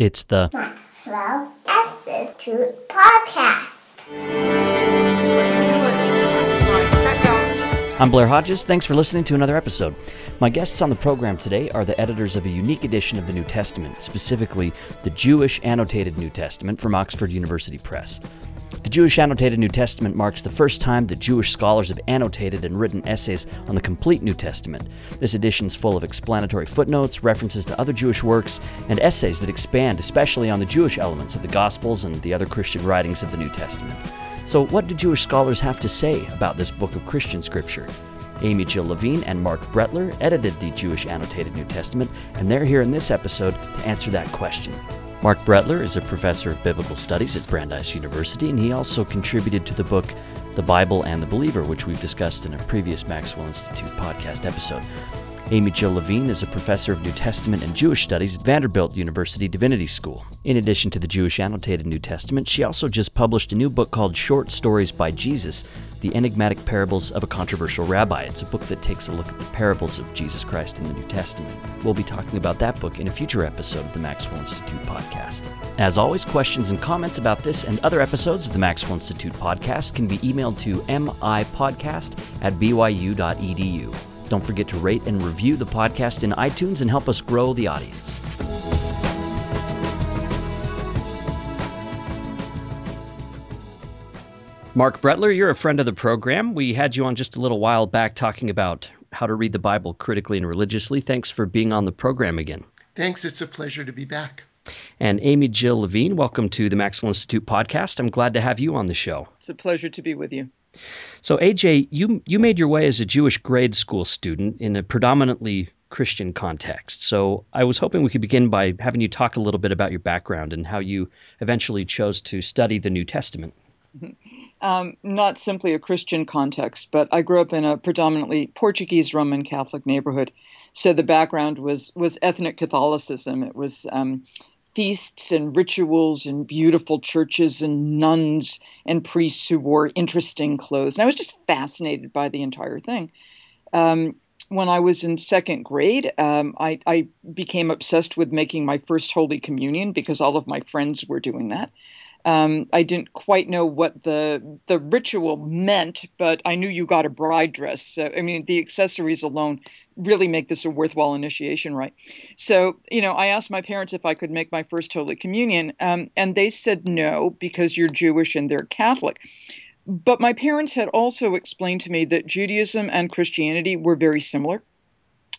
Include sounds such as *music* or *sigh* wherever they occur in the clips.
It's the Maxwell Institute Podcast. I'm Blair Hodges. Thanks for listening to another episode. My guests on the program today are the editors of a unique edition of the New Testament, specifically the Jewish Annotated New Testament from Oxford University Press. The Jewish Annotated New Testament marks the first time that Jewish scholars have annotated and written essays on the complete New Testament. This edition is full of explanatory footnotes, references to other Jewish works, and essays that expand especially on the Jewish elements of the Gospels and the other Christian writings of the New Testament. So, what do Jewish scholars have to say about this book of Christian scripture? Amy-Jill Levine and Marc Brettler edited the Jewish Annotated New Testament, and they're here in this episode to answer that question. Marc Brettler is a professor of biblical studies at Brandeis University, and he also contributed to the book The Bible and the Believer, which we've discussed in a previous Maxwell Institute podcast episode. Amy-Jill Levine is a professor of New Testament and Jewish Studies at Vanderbilt University Divinity School. In addition to the Jewish Annotated New Testament, she also just published a new book called Short Stories by Jesus The Enigmatic Parables of a Controversial Rabbi. It's a book that takes a look at the parables of Jesus Christ in the New Testament. We'll be talking about that book in a future episode of the Maxwell Institute podcast. As always, questions and comments about this and other episodes of the Maxwell Institute podcast can be emailed to mipodcast at byu.edu. Don't forget to rate and review the podcast in iTunes and help us grow the audience. Marc Brettler, you're a friend of the program. We had you on just a little while back talking about how to read the Bible critically and religiously. Thanks for being on the program again. Thanks. It's a pleasure to be back. And Amy-Jill Levine, welcome to the Maxwell Institute podcast. I'm glad to have you on the show. It's a pleasure to be with you. So, AJ, you you made your way as a Jewish grade school student in a predominantly Christian context. So, I was hoping we could begin by having you talk a little bit about your background and how you eventually chose to study the New Testament. Mm-hmm. Um, not simply a Christian context, but I grew up in a predominantly Portuguese Roman Catholic neighborhood. So the background was was ethnic Catholicism. It was um, feasts and rituals and beautiful churches and nuns and priests who wore interesting clothes. And I was just fascinated by the entire thing. Um, when I was in second grade, um, I, I, became obsessed with making my first Holy Communion because all of my friends were doing that. Um, I didn't quite know what the the ritual meant, but I knew you got a bride dress. So, I mean, the accessories alone really make this a worthwhile initiation, right? So, you know, I asked my parents if I could make my first Holy Communion, um, and they said no because you're Jewish and they're Catholic. But my parents had also explained to me that Judaism and Christianity were very similar,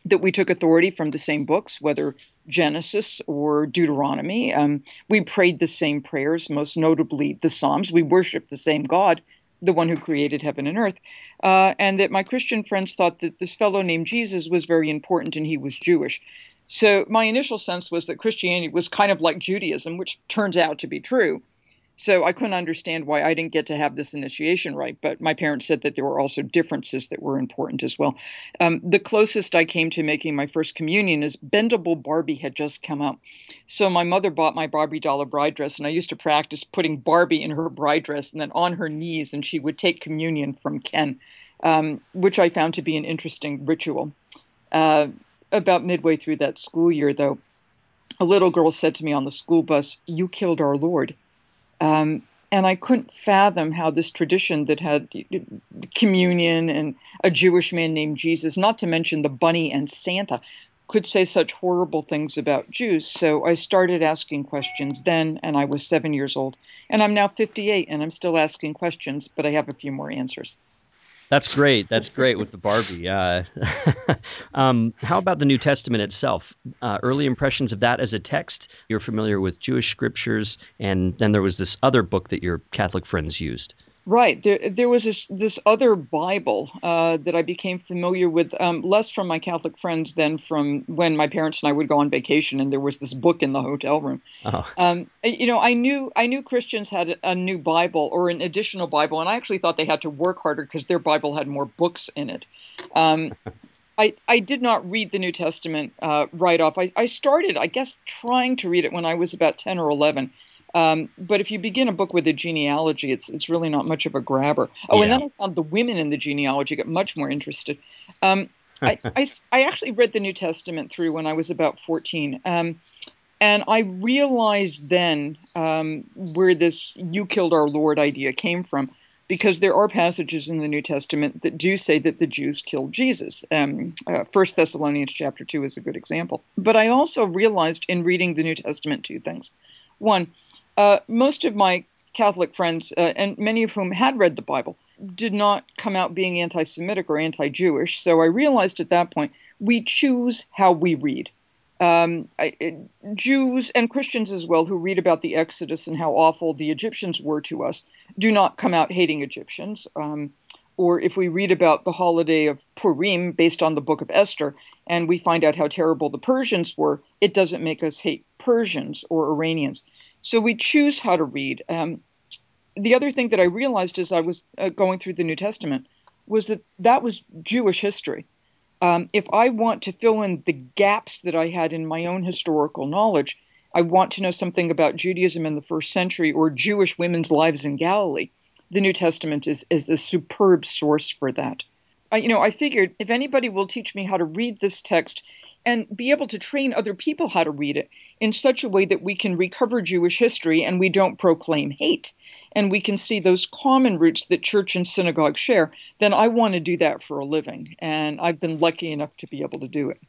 that we took authority from the same books, whether Genesis or Deuteronomy. Um, we prayed the same prayers, most notably the Psalms. We worshiped the same God, the one who created heaven and earth. Uh, and that my Christian friends thought that this fellow named Jesus was very important and he was Jewish. So my initial sense was that Christianity was kind of like Judaism, which turns out to be true. So I couldn't understand why I didn't get to have this initiation right. But my parents said that there were also differences that were important as well. Um, the closest I came to making my first communion is Bendable Barbie had just come out. So my mother bought my Barbie doll a bride dress, and I used to practice putting Barbie in her bride dress and then on her knees, and she would take communion from Ken, um, which I found to be an interesting ritual. Uh, about midway through that school year, though, a little girl said to me on the school bus, You killed our Lord. Um, and I couldn't fathom how this tradition that had communion and a Jewish man named Jesus, not to mention the bunny and Santa, could say such horrible things about Jews. So I started asking questions then, and I was seven years old. And I'm now 58, and I'm still asking questions, but I have a few more answers. That's great. That's great with the Barbie. Uh, *laughs* um, how about the New Testament itself? Uh, early impressions of that as a text. You're familiar with Jewish scriptures, and then there was this other book that your Catholic friends used. Right. There, there was this, this other Bible uh, that I became familiar with, um, less from my Catholic friends than from when my parents and I would go on vacation, and there was this book in the hotel room. Oh. Um, you know, I knew I knew Christians had a new Bible or an additional Bible, and I actually thought they had to work harder because their Bible had more books in it. Um, *laughs* I, I did not read the New Testament uh, right off. I, I started, I guess, trying to read it when I was about 10 or 11. Um, but if you begin a book with a genealogy, it's it's really not much of a grabber. Oh, yeah. and then I found the women in the genealogy get much more interested. Um, I, *laughs* I, I, actually read the New Testament through when I was about 14. Um, And I realized then um, where this "you killed our Lord" idea came from, because there are passages in the New Testament that do say that the Jews killed Jesus. Um, uh, First Thessalonians chapter two is a good example. But I also realized in reading the New Testament two things. One, uh, most of my Catholic friends, uh, and many of whom had read the Bible, did not come out being anti Semitic or anti Jewish. So I realized at that point we choose how we read. Um, I, it, Jews and Christians as well, who read about the Exodus and how awful the Egyptians were to us, do not come out hating Egyptians. Um, or if we read about the holiday of Purim based on the book of Esther and we find out how terrible the Persians were, it doesn't make us hate Persians or Iranians. So we choose how to read. Um, the other thing that I realized as I was uh, going through the New Testament was that that was Jewish history. Um, if I want to fill in the gaps that I had in my own historical knowledge, I want to know something about Judaism in the first century or Jewish women's lives in Galilee. The New Testament is, is a superb source for that. I, you know, I figured if anybody will teach me how to read this text and be able to train other people how to read it in such a way that we can recover Jewish history and we don't proclaim hate and we can see those common roots that church and synagogue share, then I want to do that for a living. And I've been lucky enough to be able to do it.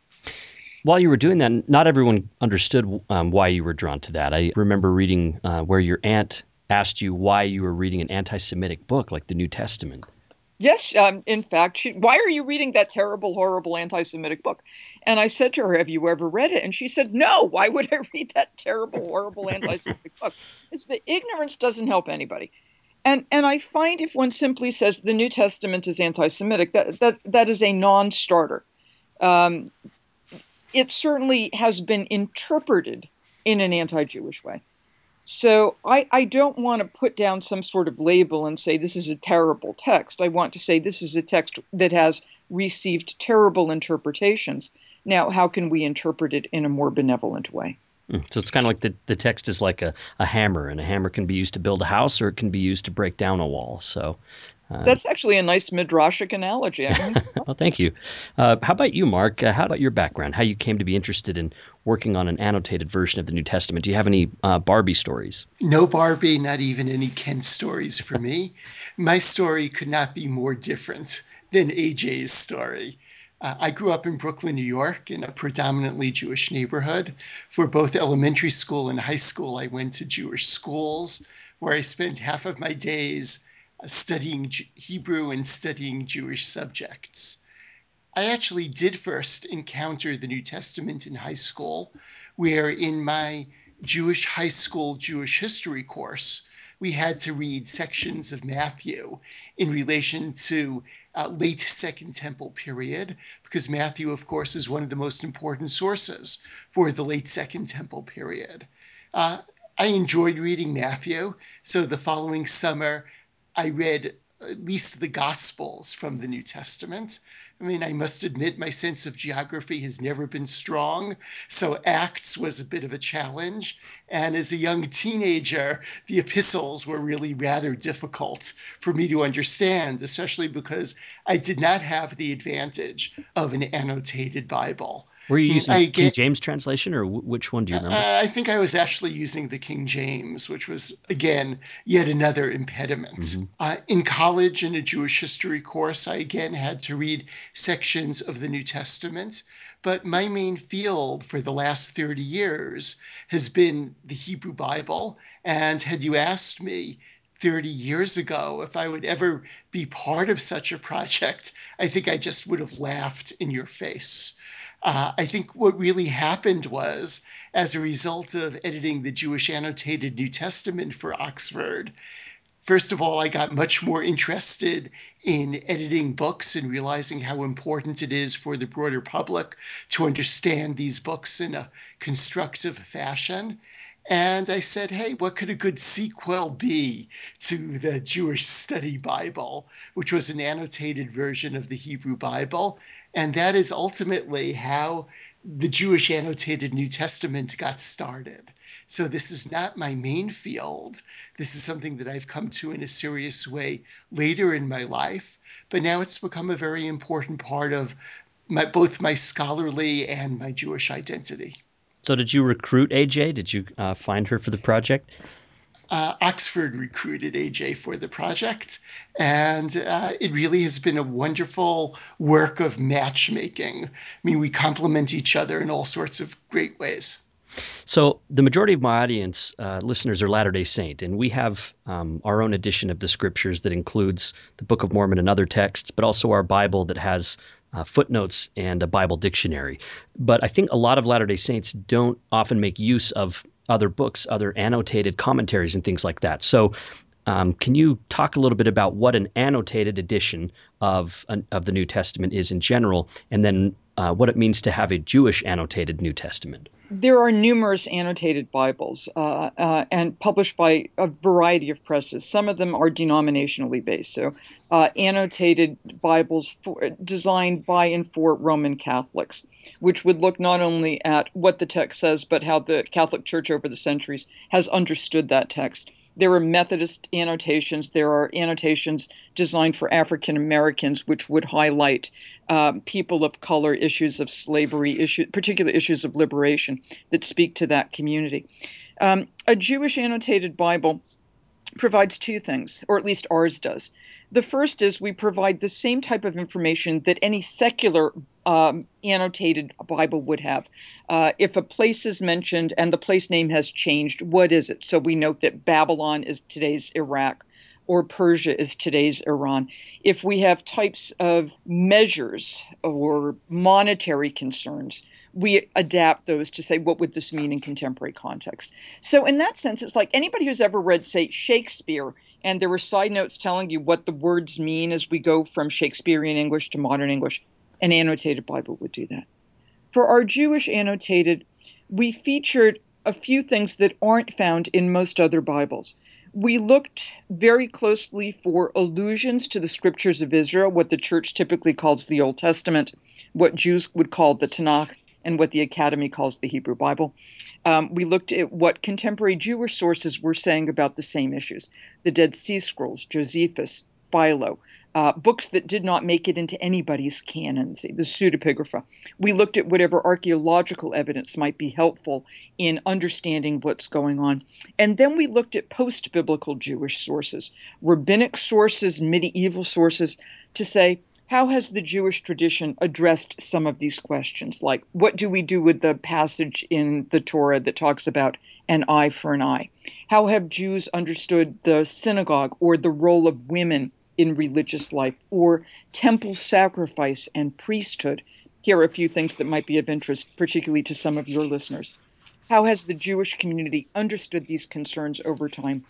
While you were doing that, not everyone understood um, why you were drawn to that. I remember reading uh, where your aunt asked you why you were reading an anti Semitic book like the New Testament. Yes, um, in fact, she, why are you reading that terrible, horrible anti Semitic book? And I said to her, Have you ever read it? And she said, No, why would I read that terrible, horrible anti Semitic book? It's the ignorance doesn't help anybody. And, and I find if one simply says the New Testament is anti Semitic, that, that, that is a non starter. Um, it certainly has been interpreted in an anti Jewish way. So I, I don't want to put down some sort of label and say this is a terrible text. I want to say this is a text that has received terrible interpretations. Now, how can we interpret it in a more benevolent way? Hmm. So it's kind of like the, the text is like a, a hammer, and a hammer can be used to build a house or it can be used to break down a wall. So uh, That's actually a nice midrashic analogy. *laughs* Well, thank you. Uh, how about you, Marc? Uh, how about your background? How you came to be interested in working on an annotated version of the New Testament? Do you have any uh, Barbie stories? No Barbie, not even any Ken stories for me. My story could not be more different than AJ's story. Uh, I grew up in Brooklyn, New York, in a predominantly Jewish neighborhood. For both elementary school and high school, I went to Jewish schools where I spent half of my days studying Hebrew and studying Jewish subjects. I actually did first encounter the New Testament in high school, where in my Jewish high school Jewish history course, we had to read sections of Matthew in relation to uh, late Second Temple period, because Matthew, of course, is one of the most important sources for the late Second Temple period. Uh, I enjoyed reading Matthew, so the following summer I read at least the Gospels from the New Testament. I mean, I must admit my sense of geography has never been strong, so Acts was a bit of a challenge. And as a young teenager, the epistles were really rather difficult for me to understand, especially because I did not have the advantage of an annotated Bible. Were you using I King James translation, or which one do you remember? Uh, I think I was actually using the King James, which was again yet another impediment. Mm-hmm. Uh, in college, in a Jewish history course, I again had to read sections of the New Testament. But my main field for the last 30 years has been the Hebrew Bible. And had you asked me 30 years ago if I would ever be part of such a project, I think I just would have laughed in your face. Uh, I think what really happened was, as a result of editing the Jewish Annotated New Testament for Oxford, first of all, I got much more interested in editing books and realizing how important it is for the broader public to understand these books in a constructive fashion. And I said, hey, what could a good sequel be to the Jewish Study Bible, which was an annotated version of the Hebrew Bible? And that is ultimately how the Jewish annotated New Testament got started. So this is not my main field. This is something that I've come to in a serious way later in my life, but now it's become a very important part of my, both my scholarly and my Jewish identity. So, did you recruit AJ? Did you uh, find her for the project? Uh, Oxford recruited AJ for the project, and uh, it really has been a wonderful work of matchmaking. I mean, we complement each other in all sorts of great ways. So, the majority of my audience uh, listeners are Latter day Saint, and we have um, our own edition of the scriptures that includes the Book of Mormon and other texts, but also our Bible that has uh, footnotes and a Bible dictionary. But I think a lot of Latter day Saints don't often make use of other books, other annotated commentaries, and things like that. So, um, can you talk a little bit about what an annotated edition of of the New Testament is in general, and then uh, what it means to have a Jewish annotated New Testament? There are numerous annotated Bibles uh, uh, and published by a variety of presses. Some of them are denominationally based, so uh, annotated Bibles for, designed by and for Roman Catholics, which would look not only at what the text says, but how the Catholic Church over the centuries has understood that text. There are Methodist annotations. There are annotations designed for African Americans, which would highlight um, people of color, issues of slavery, issue, particular issues of liberation that speak to that community. Um, a Jewish annotated Bible provides two things, or at least ours does. The first is we provide the same type of information that any secular um, annotated Bible would have. Uh, if a place is mentioned and the place name has changed, what is it? So we note that Babylon is today's Iraq or Persia is today's Iran. If we have types of measures or monetary concerns, we adapt those to say what would this mean in contemporary context. So in that sense, it's like anybody who's ever read, say, Shakespeare, and there were side notes telling you what the words mean as we go from Shakespearean English to modern English. An annotated Bible would do that. For our Jewish annotated, we featured a few things that aren't found in most other Bibles. We looked very closely for allusions to the scriptures of Israel, what the church typically calls the Old Testament, what Jews would call the Tanakh, and what the Academy calls the Hebrew Bible. Um, we looked at what contemporary Jewish sources were saying about the same issues the Dead Sea Scrolls, Josephus, Philo, uh, books that did not make it into anybody's canon, the pseudepigrapha. We looked at whatever archaeological evidence might be helpful in understanding what's going on. And then we looked at post biblical Jewish sources, rabbinic sources, medieval sources, to say, how has the Jewish tradition addressed some of these questions? Like, what do we do with the passage in the Torah that talks about an eye for an eye? How have Jews understood the synagogue or the role of women in religious life or temple sacrifice and priesthood. Here are a few things that might be of interest, particularly to some of your listeners. How has the Jewish community understood these concerns over time?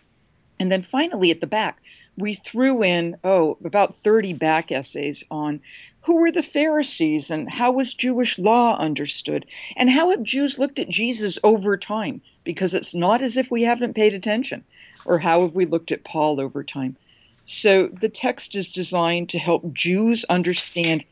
And then finally, at the back, we threw in, oh, about 30 back essays on who were the Pharisees and how was Jewish law understood? And how have Jews looked at Jesus over time? Because it's not as if we haven't paid attention. Or how have we looked at Paul over time? So the text is designed to help Jews understand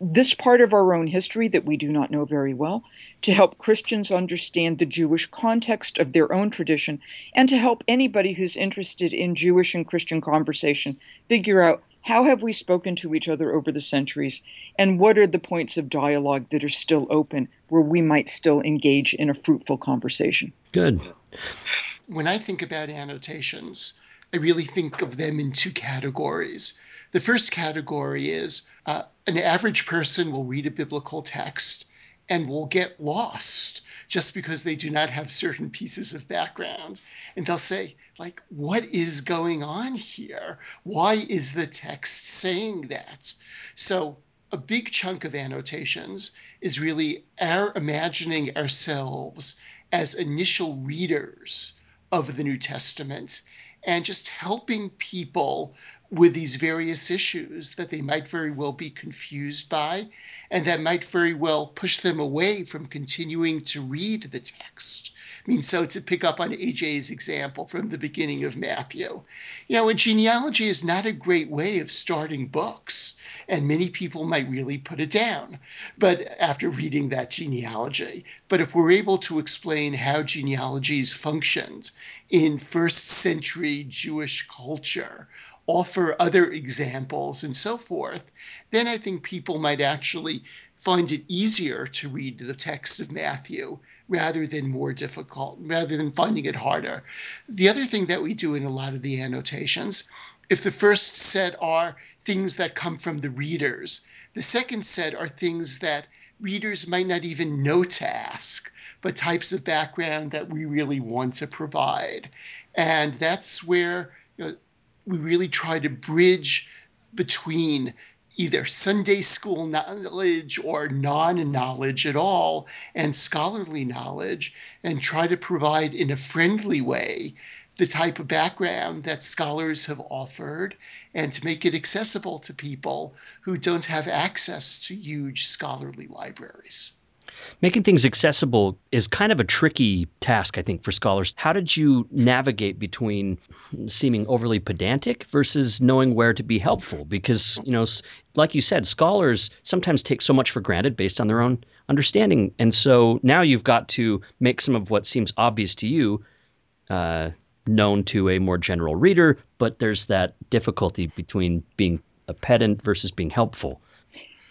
this part of our own history that we do not know very well, to help Christians understand the Jewish context of their own tradition, and to help anybody who's interested in Jewish and Christian conversation figure out how have we spoken to each other over the centuries and what are the points of dialogue that are still open where we might still engage in a fruitful conversation. Good. When I think about annotations, I really think of them in two categories. The first category is uh, an average person will read a biblical text and will get lost just because they do not have certain pieces of background. And they'll say, like, what is going on here? Why is the text saying that? So, a big chunk of annotations is really our imagining ourselves as initial readers of the New Testament and just helping people with these various issues that they might very well be confused by and that might very well push them away from continuing to read the text. I mean, so to pick up on AJ's example from the beginning of Matthew, you know, a genealogy is not a great way of starting books, and many people might really put it down. But after reading that genealogy, but if we're able to explain how genealogies functioned in first century Jewish culture, offer other examples and so forth, then I think people might actually find it easier to read the text of Matthew rather than more difficult, rather than finding it harder. The other thing that we do in a lot of the annotations, if the first set are things that come from the readers, the second set are things that readers might not even know to ask, but types of background that we really want to provide. And that's where you know, we really try to bridge between either Sunday school knowledge or non knowledge at all and scholarly knowledge and try to provide in a friendly way the type of background that scholars have offered and to make it accessible to people who don't have access to huge scholarly libraries. Making things accessible is kind of a tricky task, I think, for scholars. How did you navigate between seeming overly pedantic versus knowing where to be helpful? Because, you know, like you said, scholars sometimes take so much for granted based on their own understanding. And so now you've got to make some of what seems obvious to you uh, known to a more general reader, but there's that difficulty between being a pedant versus being helpful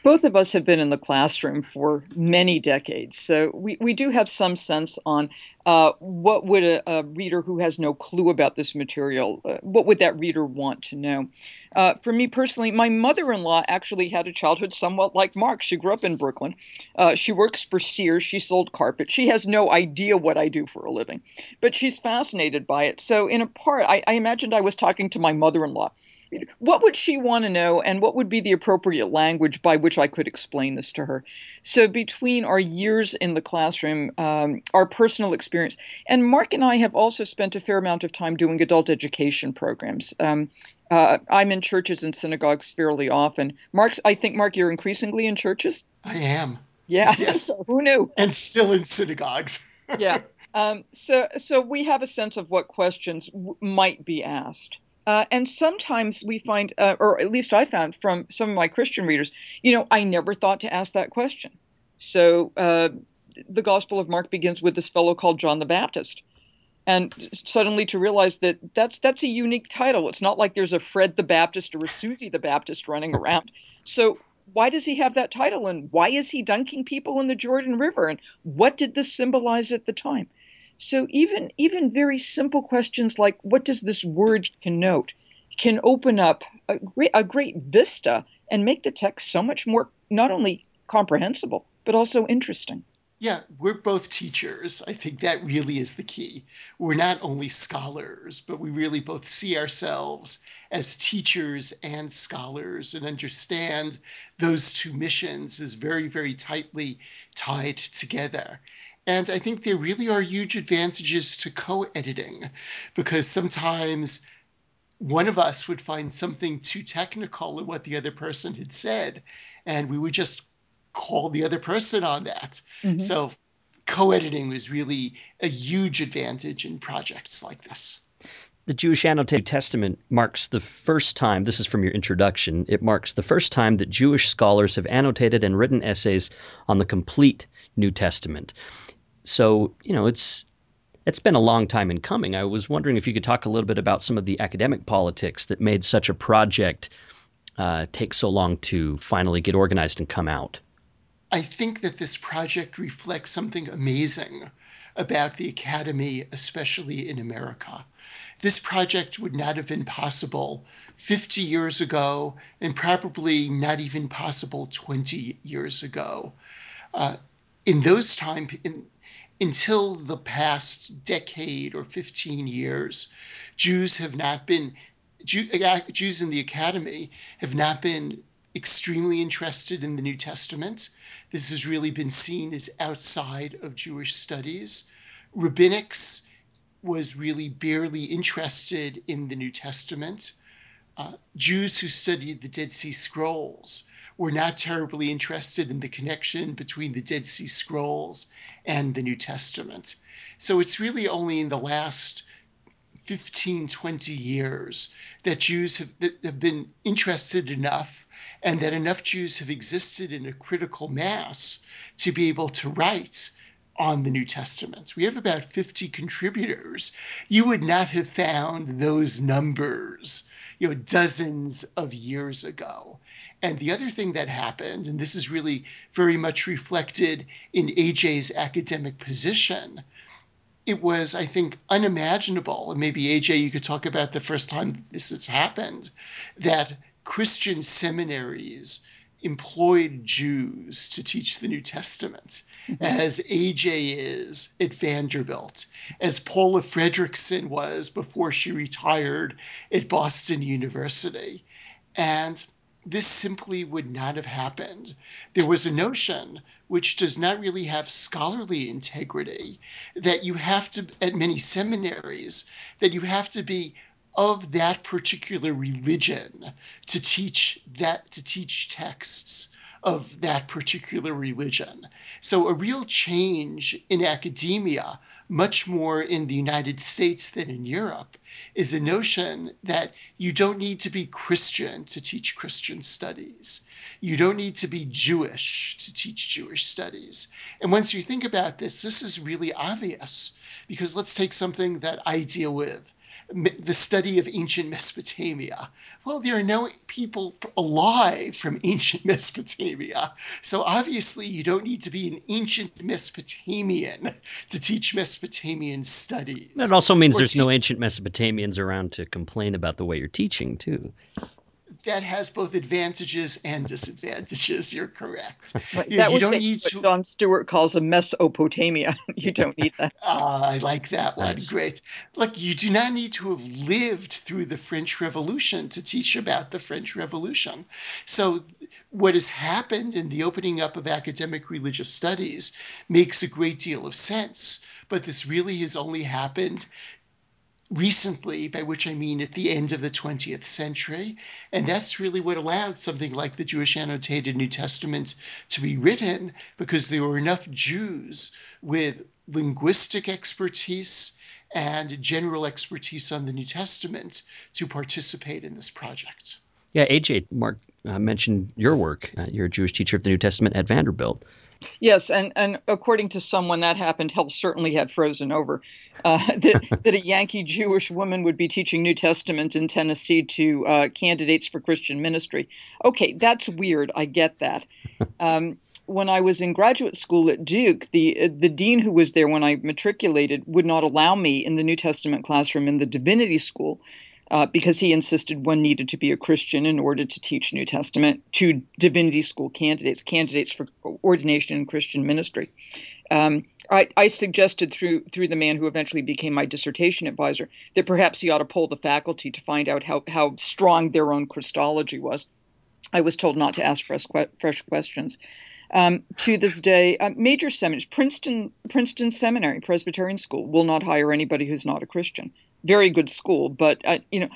both of us have been in the classroom for many decades, so we, we do have some sense on uh, what would a, a, reader who has no clue about this material, uh, what would that reader want to know? Uh, for me personally, my mother-in-law actually had a childhood somewhat like Marc. She grew up in Brooklyn. Uh, she works for Sears. She sold carpet. She has no idea what I do for a living, but she's fascinated by it. So in a part, I, I imagined I was talking to my mother-in-law what would she want to know and what would be the appropriate language by which I could explain this to her? So, between our years in the classroom, um, our personal experience, and Marc and I have also spent a fair amount of time doing adult education programs. Um, uh, I'm in churches and synagogues fairly often. Marc, I think, Marc, you're increasingly in churches? I am. Yeah. *laughs* Yes. Who knew? And still in synagogues. *laughs* yeah. Um, so, so we have a sense of what questions w- might be asked. Uh, and sometimes we find, uh, or at least I found from some of my Christian readers, you know, I never thought to ask that question. So uh, the Gospel of Mark begins with this fellow called John the Baptist. And suddenly to realize that that's that's a unique title. It's not like there's a Fred the Baptist or a Susie the Baptist running around. So why does he have that title and why is he dunking people in the Jordan River and what did this symbolize at the time? So even even very simple questions like what does this word connote can open up a great, a great vista and make the text so much more not only comprehensible but also interesting. Yeah, we're both teachers. I think that really is the key. We're not only scholars, but we really both see ourselves as teachers and scholars and understand those two missions is very, very tightly tied together. And I think there really are huge advantages to co editing because sometimes one of us would find something too technical in what the other person had said, and we would just call the other person on that. Mm-hmm. So co editing was really a huge advantage in projects like this. The Jewish Annotated Testament marks the first time, this is from your introduction, it marks the first time that Jewish scholars have annotated and written essays on the complete New Testament so you know it's it's been a long time in coming. I was wondering if you could talk a little bit about some of the academic politics that made such a project uh, take so long to finally get organized and come out. I think that this project reflects something amazing about the Academy, especially in America. This project would not have been possible 50 years ago, and probably not even possible 20 years ago. Uh, in those time, in, until the past decade or 15 years, Jews have not been, Jew, Jews in the academy have not been extremely interested in the New Testament. This has really been seen as outside of Jewish studies. Rabbinics was really barely interested in the New Testament. Uh, Jews who studied the Dead Sea Scrolls were not terribly interested in the connection between the Dead Sea Scrolls and the New Testament. So it's really only in the last 15, 20 years that Jews have, have been interested enough and that enough Jews have existed in a critical mass to be able to write on the New Testament. We have about 50 contributors. You would not have found those numbers you know, dozens of years ago. And the other thing that happened, and this is really very much reflected in AJ's academic position, it was, I think, unimaginable. And maybe AJ, you could talk about the first time this has happened, that Christian seminaries employed Jews to teach the New Testament, mm-hmm. as AJ is at Vanderbilt, as Paula Fredriksen was before she retired at Boston University. And this simply would not have happened. There was a notion, which does not really have scholarly integrity, that you have to, at many seminaries, that you have to be of that particular religion to teach that to teach texts of that particular religion. So a real change in academia, much more in the United States than in Europe, is a notion that you don't need to be Christian to teach Christian studies. You don't need to be Jewish to teach Jewish studies. And once you think about this, this is really obvious because let's take something that I deal with the study of ancient Mesopotamia. Well, there are no people alive from ancient *laughs* Mesopotamia. So obviously, you don't need to be an ancient Mesopotamian to teach Mesopotamian studies. That also means or there's te- no ancient Mesopotamians around to complain about the way you're teaching, too that has both advantages and disadvantages. *laughs* You're correct. Right. You, that you don't need what to... Jon Stewart calls a Mesopotamia. *laughs* you don't need that. Uh, *laughs* I like that one. Nice. Great. Look, you do not need to have lived through the French Revolution to teach about the French Revolution. So, what has happened in the opening up of academic religious studies makes a great deal of sense. But this really has only happened recently, by which I mean at the end of the 20th century. And that's really what allowed something like the Jewish Annotated New Testament to be written, because there were enough Jews with linguistic expertise and general expertise on the New Testament to participate in this project. Yeah, AJ, Marc uh, mentioned your work. Uh, you're a Jewish teacher of the New Testament at Vanderbilt. Yes, and, and according to someone that happened, hell certainly had frozen over. Uh, *laughs* that, that a Yankee Jewish woman would be teaching New Testament in Tennessee to uh, candidates for Christian ministry. Okay, that's weird. I get that. *laughs* Um, when I was in graduate school at Duke, the the dean who was there when I matriculated would not allow me in the New Testament classroom in the divinity school uh, because he insisted one needed to be a Christian in order to teach New Testament to divinity school candidates, candidates for ordination in Christian ministry. Um, I, I, suggested through through the man who eventually became my dissertation advisor that perhaps he ought to poll the faculty to find out how how strong their own Christology was. I was told not to ask fresh, fresh questions. Um, to this day, uh, major seminaries, Princeton Princeton Seminary Presbyterian School will not hire anybody who's not a Christian very good school, but uh, you know,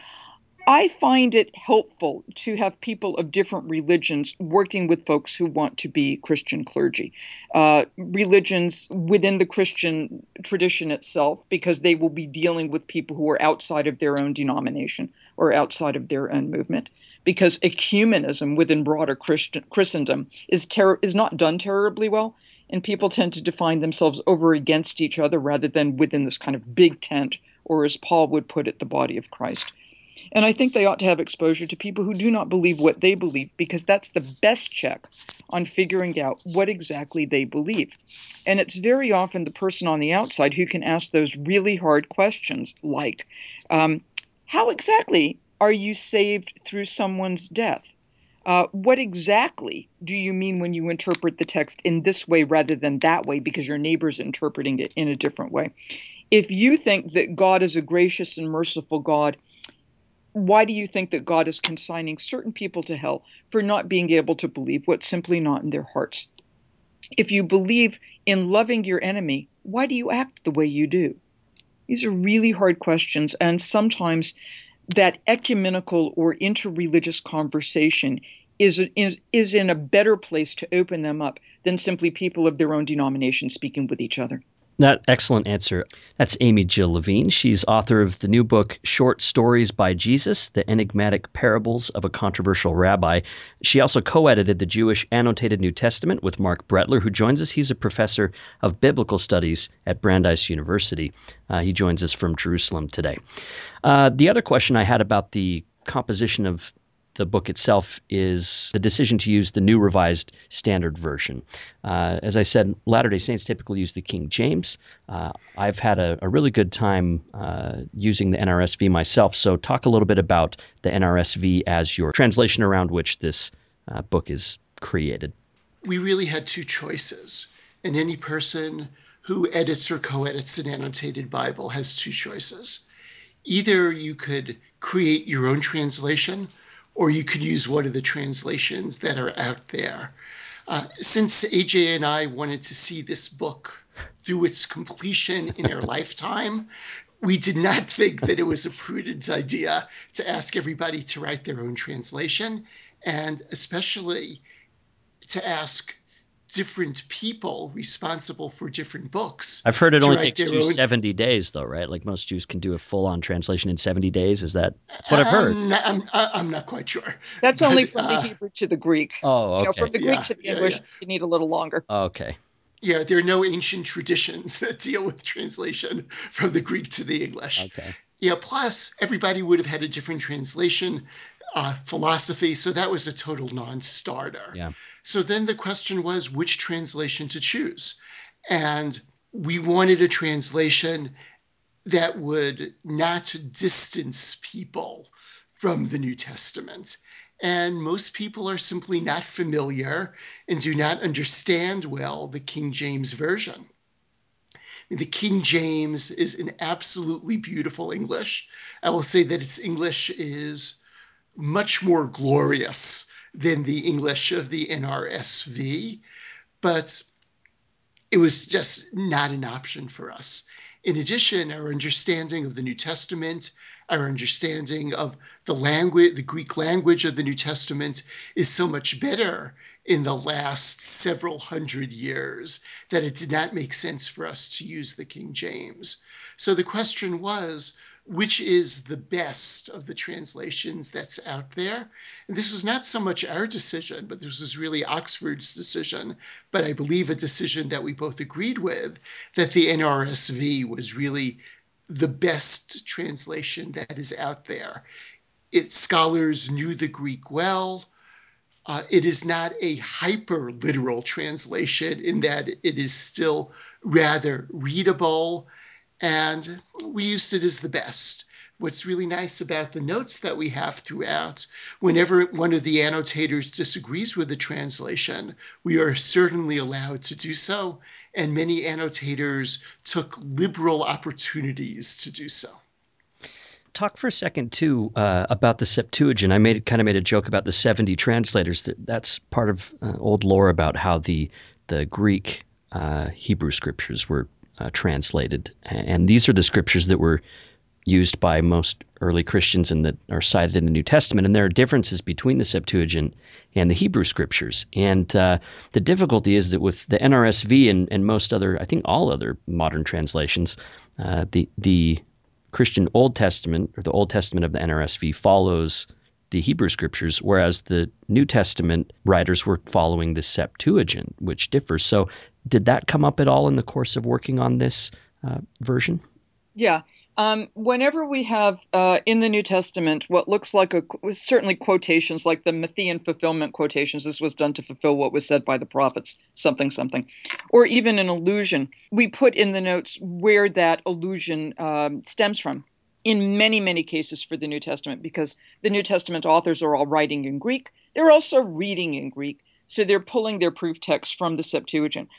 I find it helpful to have people of different religions working with folks who want to be Christian clergy. Uh, religions within the Christian tradition itself, because they will be dealing with people who are outside of their own denomination or outside of their own movement. Because ecumenism within broader Christian, Christendom is ter- is not done terribly well, and people tend to define themselves over against each other rather than within this kind of big tent or as Paul would put it, the body of Christ. And I think they ought to have exposure to people who do not believe what they believe because that's the best check on figuring out what exactly they believe. And it's very often the person on the outside who can ask those really hard questions like, um, How exactly are you saved through someone's death? Uh, what exactly do you mean when you interpret the text in this way rather than that way because your neighbor's interpreting it in a different way? if you think that God is a gracious and merciful God, why do you think that God is consigning certain people to hell for not being able to believe what's simply not in their hearts? If you believe in loving your enemy, why do you act the way you do? These are really hard questions, and sometimes that ecumenical or interreligious conversation is, is, is in a better place to open them up than simply people of their own denomination speaking with each other. That excellent answer. That's Amy-Jill Levine. She's author of the new book Short Stories by Jesus: The Enigmatic Parables of a Controversial Rabbi. She also co-edited the Jewish Annotated New Testament with Marc Brettler, who joins us. He's a professor of biblical studies at Brandeis University. Uh, he joins us from Jerusalem today. Uh, the other question I had about the composition of the book itself is the decision to use the new revised standard version. Uh, as I said, Latter day Saints typically use the King James. Uh, I've had a, a, really good time uh, using the NRSV myself, so talk a little bit about the NRSV as your translation around which this uh, book is created. We really had two choices, and any person who edits or co edits an annotated Bible has two choices. Either you could create your own translation or you could use one of the translations that are out there. Uh, since AJ and I wanted to see this book through its completion in our *laughs* lifetime, we did not think that it was a prudent idea to ask everybody to write their own translation, and especially to ask different people responsible for different books. I've heard it only takes Jews own... 70 days, though, right? Like most Jews can do a full on translation in 70 days. Is that that's what I've heard? I'm not, I'm, I'm not quite sure. That's but, only *laughs* from uh, the Hebrew to the Greek. Oh, okay. You know, from the Greek yeah, to the English, yeah, yeah. you need a little longer. Okay. Yeah, there are no ancient traditions *laughs* that deal with translation from the Greek to the English. Okay. Yeah, plus everybody would have had a different translation uh, philosophy, so that was a total non starter. Yeah. So then the question was which translation to choose. And we wanted a translation that would not distance people from the New Testament. And most people are simply not familiar and do not understand well the King James Version. The King James is an absolutely beautiful English. I will say that its English is much more glorious than the English of the NRSV, but it was just not an option for us. In addition, our understanding of the New Testament, our understanding of the language, the Greek language of the New Testament is so much better in the last several hundred years that it did not make sense for us to use the King James. So the question was which is the best of the translations that's out there. And this was not so much our decision, but this was really Oxford's decision, but I believe a decision that we both agreed with that the NRSV was really the best translation that is out there. Its scholars knew the Greek well. Uh, it is not a hyper literal translation in that it is still rather readable and we used it as the best. What's really nice about the notes that we have throughout, whenever one of the annotators disagrees with the translation, we are certainly allowed to do so, and many annotators took liberal opportunities to do so talk for a second too uh, about the Septuagint. I made kind of made a joke about the seventy translators. That that's part of uh, old lore about how the the Greek uh, Hebrew scriptures were uh, translated. And these are the scriptures that were used by most early Christians and that are cited in the New Testament. And there are differences between the Septuagint and the Hebrew scriptures. And uh, the difficulty is that with the NRSV and, and most other, I think all other modern translations, uh, the the Christian Old Testament or the Old Testament of the NRSV follows the Hebrew scriptures, whereas the New Testament writers were following the Septuagint, which differs. So did that come up at all in the course of working on this uh, version? Yeah. Um, whenever we have uh, in the New Testament what looks like a certainly quotations like the Matthean fulfillment quotations, this was done to fulfill what was said by the prophets, something, something, or even an allusion, we put in the notes where that allusion um, stems from. In many, many cases for the New Testament, because the New Testament authors are all writing in Greek, they're also reading in Greek. So they're pulling their proof text from the Septuagint.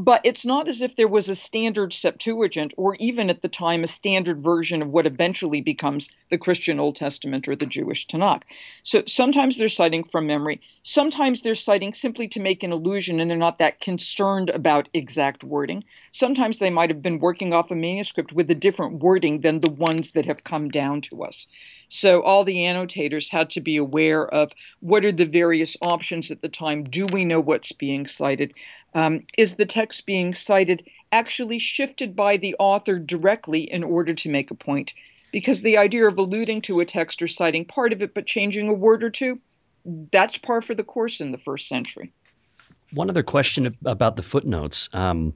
But it's not as if there was a standard Septuagint or even at the time a standard version of what eventually becomes the Christian Old Testament or the Jewish Tanakh. So sometimes they're citing from memory, sometimes they're citing simply to make an allusion and they're not that concerned about exact wording. Sometimes they might have been working off a manuscript with a different wording than the ones that have come down to us. So all the annotators had to be aware of what are the various options at the time. Do we know what's being cited? Um, is the text being cited actually shifted by the author directly in order to make a point? Because the idea of alluding to a text or citing part of it but changing a word or two, that's par for the course in the first century. One other question about the footnotes. Um,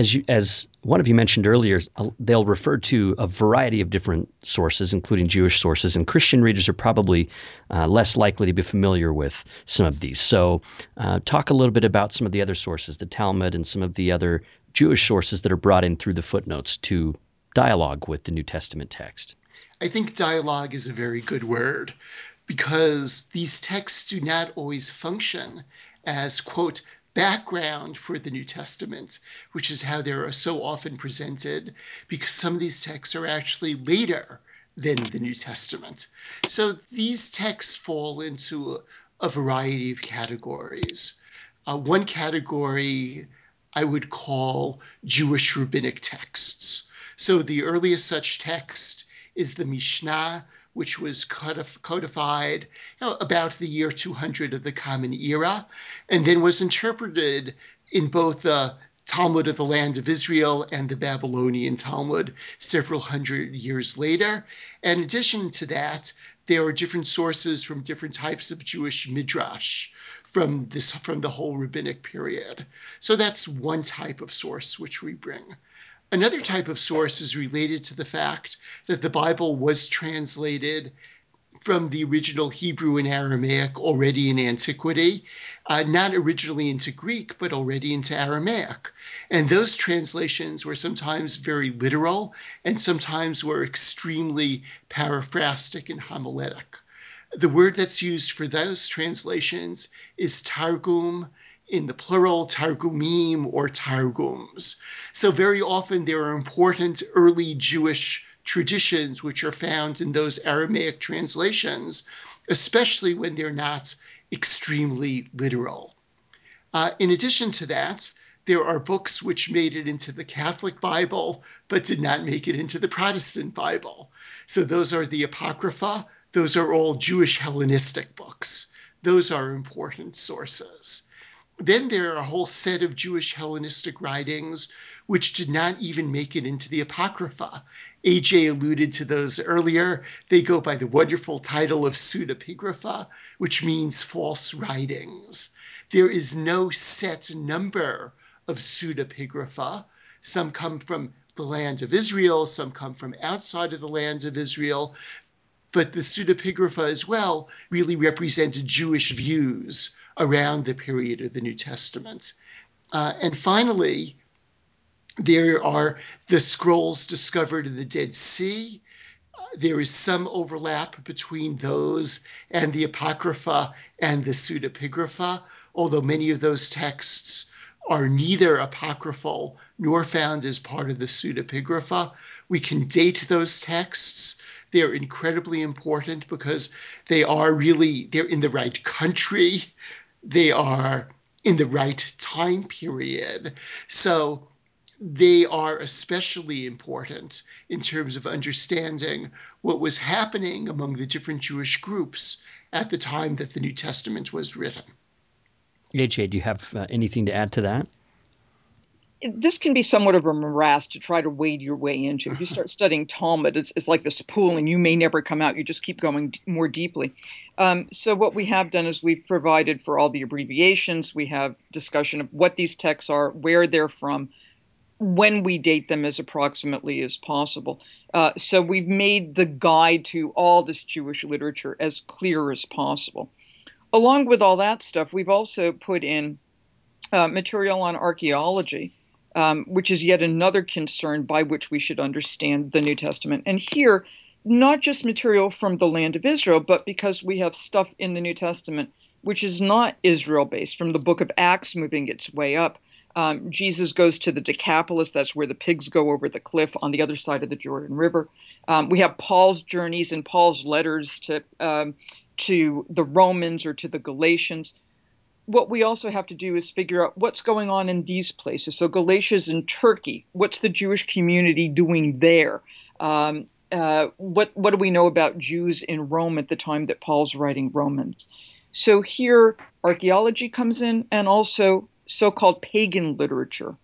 as you, as one of you mentioned earlier, they'll refer to a variety of different sources, including Jewish sources, and Christian readers are probably uh, less likely to be familiar with some of these. So, uh, talk a little bit about some of the other sources, the Talmud, and some of the other Jewish sources that are brought in through the footnotes to dialogue with the New Testament text. I think dialogue is a very good word because these texts do not always function as, quote, background for the New Testament, which is how they're so often presented, because some of these texts are actually later than the New Testament. So these texts fall into a, variety of categories. Uh, one category I would call Jewish rabbinic texts. So the earliest such text is the Mishnah, which was codified you know, about the year 200 of the Common Era, and then was interpreted in both the Talmud of the land of Israel and the Babylonian Talmud several hundred years later. In addition to that, there are different sources from different types of Jewish midrash from this from the whole rabbinic period. So that's one type of source which we bring. Another type of source is related to the fact that the Bible was translated from the original Hebrew and Aramaic already in antiquity, uh, not originally into Greek, but already into Aramaic. And those translations were sometimes very literal and sometimes were extremely paraphrastic and homiletic. The word that's used for those translations is targum in the plural, targumim or targums. So, very often there are important early Jewish traditions which are found in those Aramaic translations, especially when they're not extremely literal. Uh, in addition to that, there are books which made it into the Catholic Bible but did not make it into the Protestant Bible. So, those are the Apocrypha, those are all Jewish Hellenistic books. Those are important sources. Then there are a whole set of Jewish Hellenistic writings which did not even make it into the Apocrypha. AJ alluded to those earlier. They go by the wonderful title of pseudepigrapha, which means false writings. There is no set number of pseudepigrapha. Some come from the land of Israel, some come from outside of the lands of Israel, but the pseudepigrapha as well really represented Jewish views around the period of the New Testament. Uh, and finally, there are the scrolls discovered in the Dead Sea. Uh, there is some overlap between those and the Apocrypha and the Pseudepigrapha, although many of those texts are neither apocryphal nor found as part of the Pseudepigrapha. We can date those texts. They're incredibly important because they are really they're in the right country they are in the right time period. So they are especially important in terms of understanding what was happening among the different Jewish groups at the time that the New Testament was written. AJ, do you have uh, anything to add to that? This can be somewhat of a morass to try to wade your way into. If you *laughs* start studying Talmud, it's, it's like this pool, and you may never come out. You just keep going d- more deeply. Um, so what we have done is we've provided for all the abbreviations. We have discussion of what these texts are, where they're from, when we date them as approximately as possible. Uh, so we've made the guide to all this Jewish literature as clear as possible. Along with all that stuff, we've also put in uh, material on archaeology um, which is yet another concern by which we should understand the New Testament. And here, not just material from the land of Israel, but because we have stuff in the New Testament which is not Israel based, from the book of Acts moving its way up. Um, Jesus goes to the Decapolis, that's where the pigs go over the cliff on the other side of the Jordan River. Um, we have Paul's journeys and Paul's letters to um, to the Romans or to the Galatians what we also have to do is figure out what's going on in these places. So Galatia's in Turkey. What's the Jewish community doing there? Um, uh, what what do we know about Jews in Rome at the time that Paul's writing Romans? So here, archaeology comes in, and also so-called pagan literature.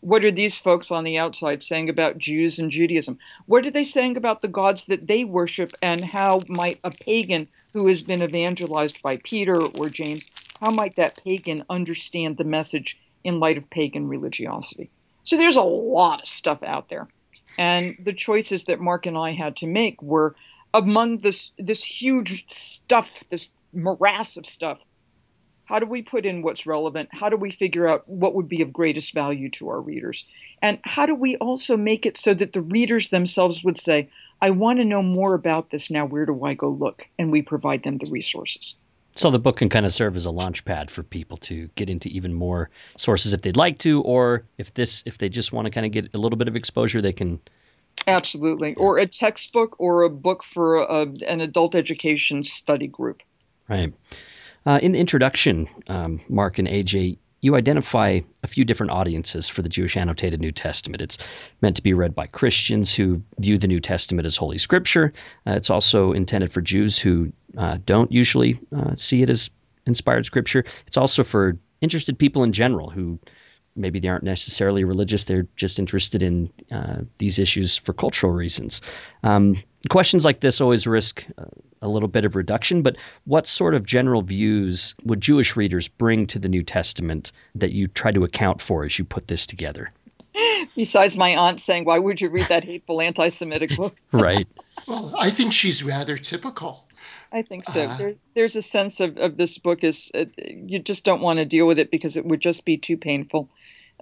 What are these folks on the outside saying about Jews and Judaism? What are they saying about the gods that they worship, and how might a pagan who has been evangelized by Peter or James how might that pagan understand the message in light of pagan religiosity? So there's a lot of stuff out there. And the choices that Marc and I had to make were among this this huge stuff, this morass of stuff. How do we put in what's relevant? How do we figure out what would be of greatest value to our readers? And how do we also make it so that the readers themselves would say, I want to know more about this now. Where do I go look? And we provide them the resources. So the book can kind of serve as a launch pad for people to get into even more sources if they'd like to, or if this if they just want to kind of get a little bit of exposure, they can. Absolutely, or a textbook or a book for a, an adult education study group. Right. Uh, in the introduction, um, Marc and AJ, you identify a few different audiences for the Jewish annotated New Testament. It's meant to be read by Christians who view the New Testament as Holy Scripture. Uh, it's also intended for Jews who uh, don't usually uh, see it as inspired Scripture. It's also for interested people in general who maybe they aren't necessarily religious, they're just interested in uh, these issues for cultural reasons. Um, questions like this always risk uh, a little bit of reduction, but what sort of general views would Jewish readers bring to the New Testament that you try to account for as you put this together? Besides my aunt saying, Why would you read that hateful anti Semitic book? *laughs* right. Well, I think she's rather typical. I think so. Uh, there, there's a sense of, of this book is uh, you just don't want to deal with it because it would just be too painful.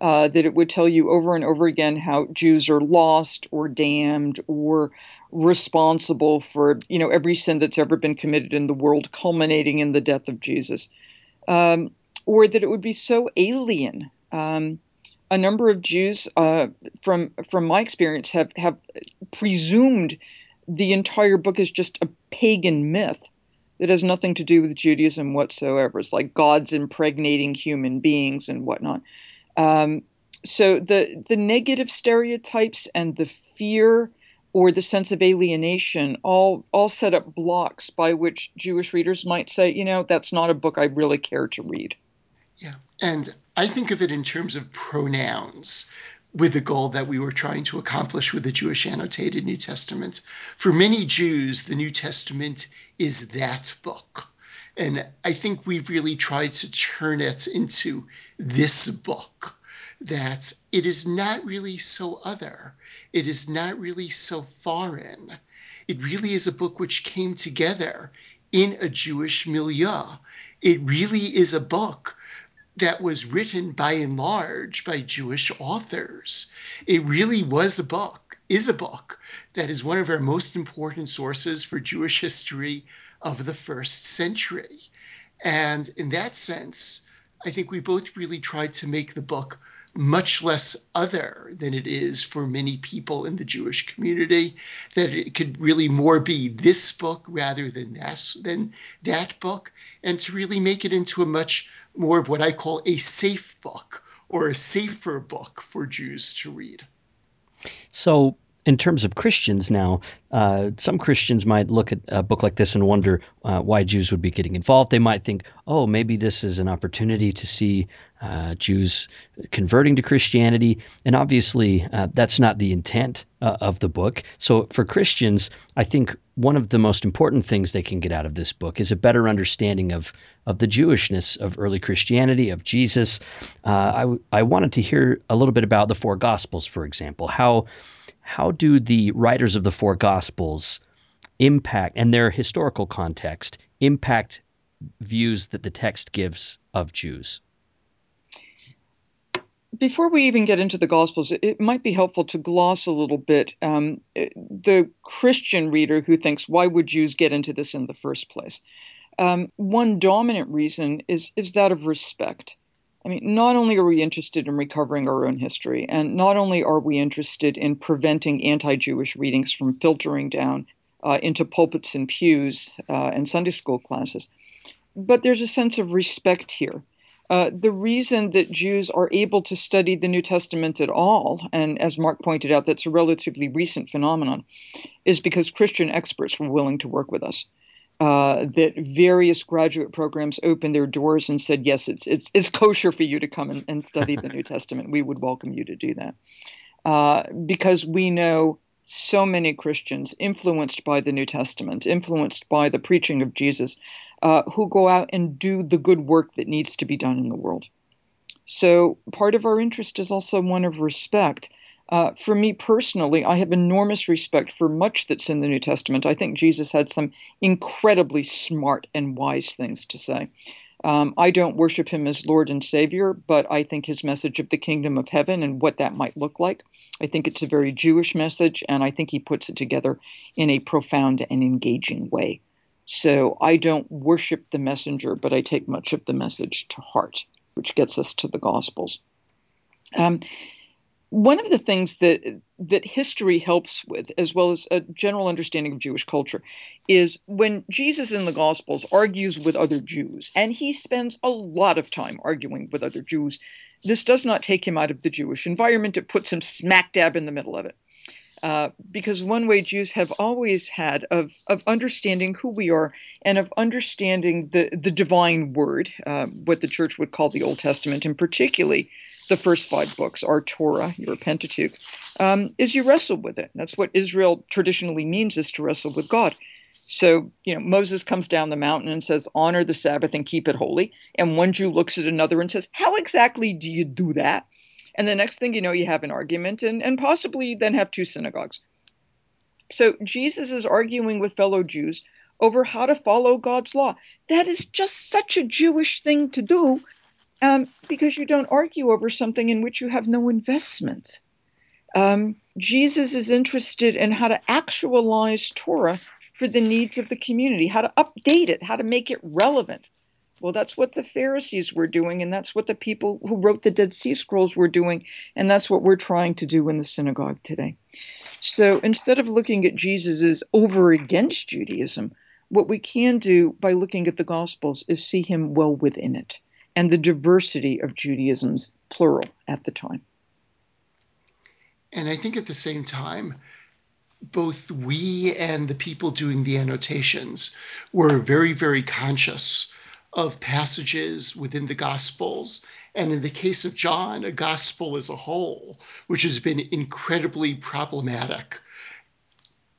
Uh, that it would tell you over and over again how Jews are lost or damned or responsible for you know every sin that's ever been committed in the world, culminating in the death of Jesus, um, or that it would be so alien. Um, a number of Jews, uh, from from my experience, have have presumed the entire book is just a pagan myth that has nothing to do with Judaism whatsoever. It's like gods impregnating human beings and whatnot. Um, so the the negative stereotypes and the fear or the sense of alienation all all set up blocks by which Jewish readers might say, you know, that's not a book I really care to read. Yeah, and I think of it in terms of pronouns with the goal that we were trying to accomplish with the Jewish annotated New Testament. For many Jews, the New Testament is that book. And I think we've really tried to turn it into this book, that it is not really so other. It is not really so foreign. It really is a book which came together in a Jewish milieu. It really is a book that was written by and large by Jewish authors. It really was a book, is a book, that is one of our most important sources for Jewish history of the first century. And in that sense, I think we both really tried to make the book much less other than it is for many people in the Jewish community, that it could really more be this book rather than that, than that book, and to really make it into a much more of what I call a safe book or a safer book for Jews to read. So in terms of Christians now, uh, some Christians might look at a book like this and wonder uh, why Jews would be getting involved. They might think, oh, maybe this is an opportunity to see uh, Jews converting to Christianity. And obviously, uh, that's not the intent uh, of the book. So for Christians, I think one of the most important things they can get out of this book is a better understanding of, of the Jewishness of early Christianity, of Jesus. Uh, I, I wanted to hear a little bit about the four Gospels, for example, how how do the writers of the four gospels impact and their historical context impact views that the text gives of Jews? Before we even get into the Gospels, it might be helpful to gloss a little bit um, the Christian reader who thinks, why would Jews get into this in the first place? Um, one dominant reason is, is that of respect. I mean, not only are we interested in recovering our own history, and not only are we interested in preventing anti Jewish readings from filtering down uh, into pulpits and pews uh, and Sunday school classes, but there's a sense of respect here. Uh, the reason that Jews are able to study the New Testament at all, and as Marc pointed out, that's a relatively recent phenomenon, is because Christian experts were willing to work with us uh, that various graduate programs opened their doors and said, yes, it's it's, it's kosher for you to come and, and study the New *laughs* Testament. We would welcome you to do that. Uh, because we know so many Christians influenced by the New Testament, influenced by the preaching of Jesus, uh, who go out and do the good work that needs to be done in the world. So part of our interest is also one of respect. Uh, for me personally, I have enormous respect for much that's in the New Testament. I think Jesus had some incredibly smart and wise things to say. Um, I don't worship him as Lord and Savior, but I think his message of the kingdom of heaven and what that might look like, I think it's a very Jewish message, and I think he puts it together in a profound and engaging way. So I don't worship the messenger, but I take much of the message to heart, which gets us to the Gospels. Um, one of the things that that history helps with as well as a general understanding of Jewish culture is when Jesus in the gospels argues with other Jews and he spends a lot of time arguing with other Jews this does not take him out of the Jewish environment. It puts him smack dab in the middle of it. Uh, because one way Jews have always had of of understanding who we are and of understanding the the divine word, uh, what the church would call the Old Testament, and particularly the first five books, our Torah, your Pentateuch, um, is you wrestle with it. That's what Israel traditionally means is to wrestle with God. So, you know, Moses comes down the mountain and says, honor the Sabbath and keep it holy. And one Jew looks at another and says, how exactly do you do that? And the next thing you know, you have an argument and, and possibly then have two synagogues. So Jesus is arguing with fellow Jews over how to follow God's law. That is just such a Jewish thing to do um, because you don't argue over something in which you have no investment. Um, Jesus is interested in how to actualize Torah for the needs of the community, how to update it, how to make it relevant. Well, that's what the Pharisees were doing, and that's what the people who wrote the Dead Sea Scrolls were doing, and that's what we're trying to do in the synagogue today. So instead of looking at Jesus as over against Judaism, what we can do by looking at the Gospels is see him well within it and the diversity of Judaism's plural at the time. And I think at the same time, both we and the people doing the annotations were very, very conscious of passages within the Gospels. And in the case of John, a gospel as a whole, which has been incredibly problematic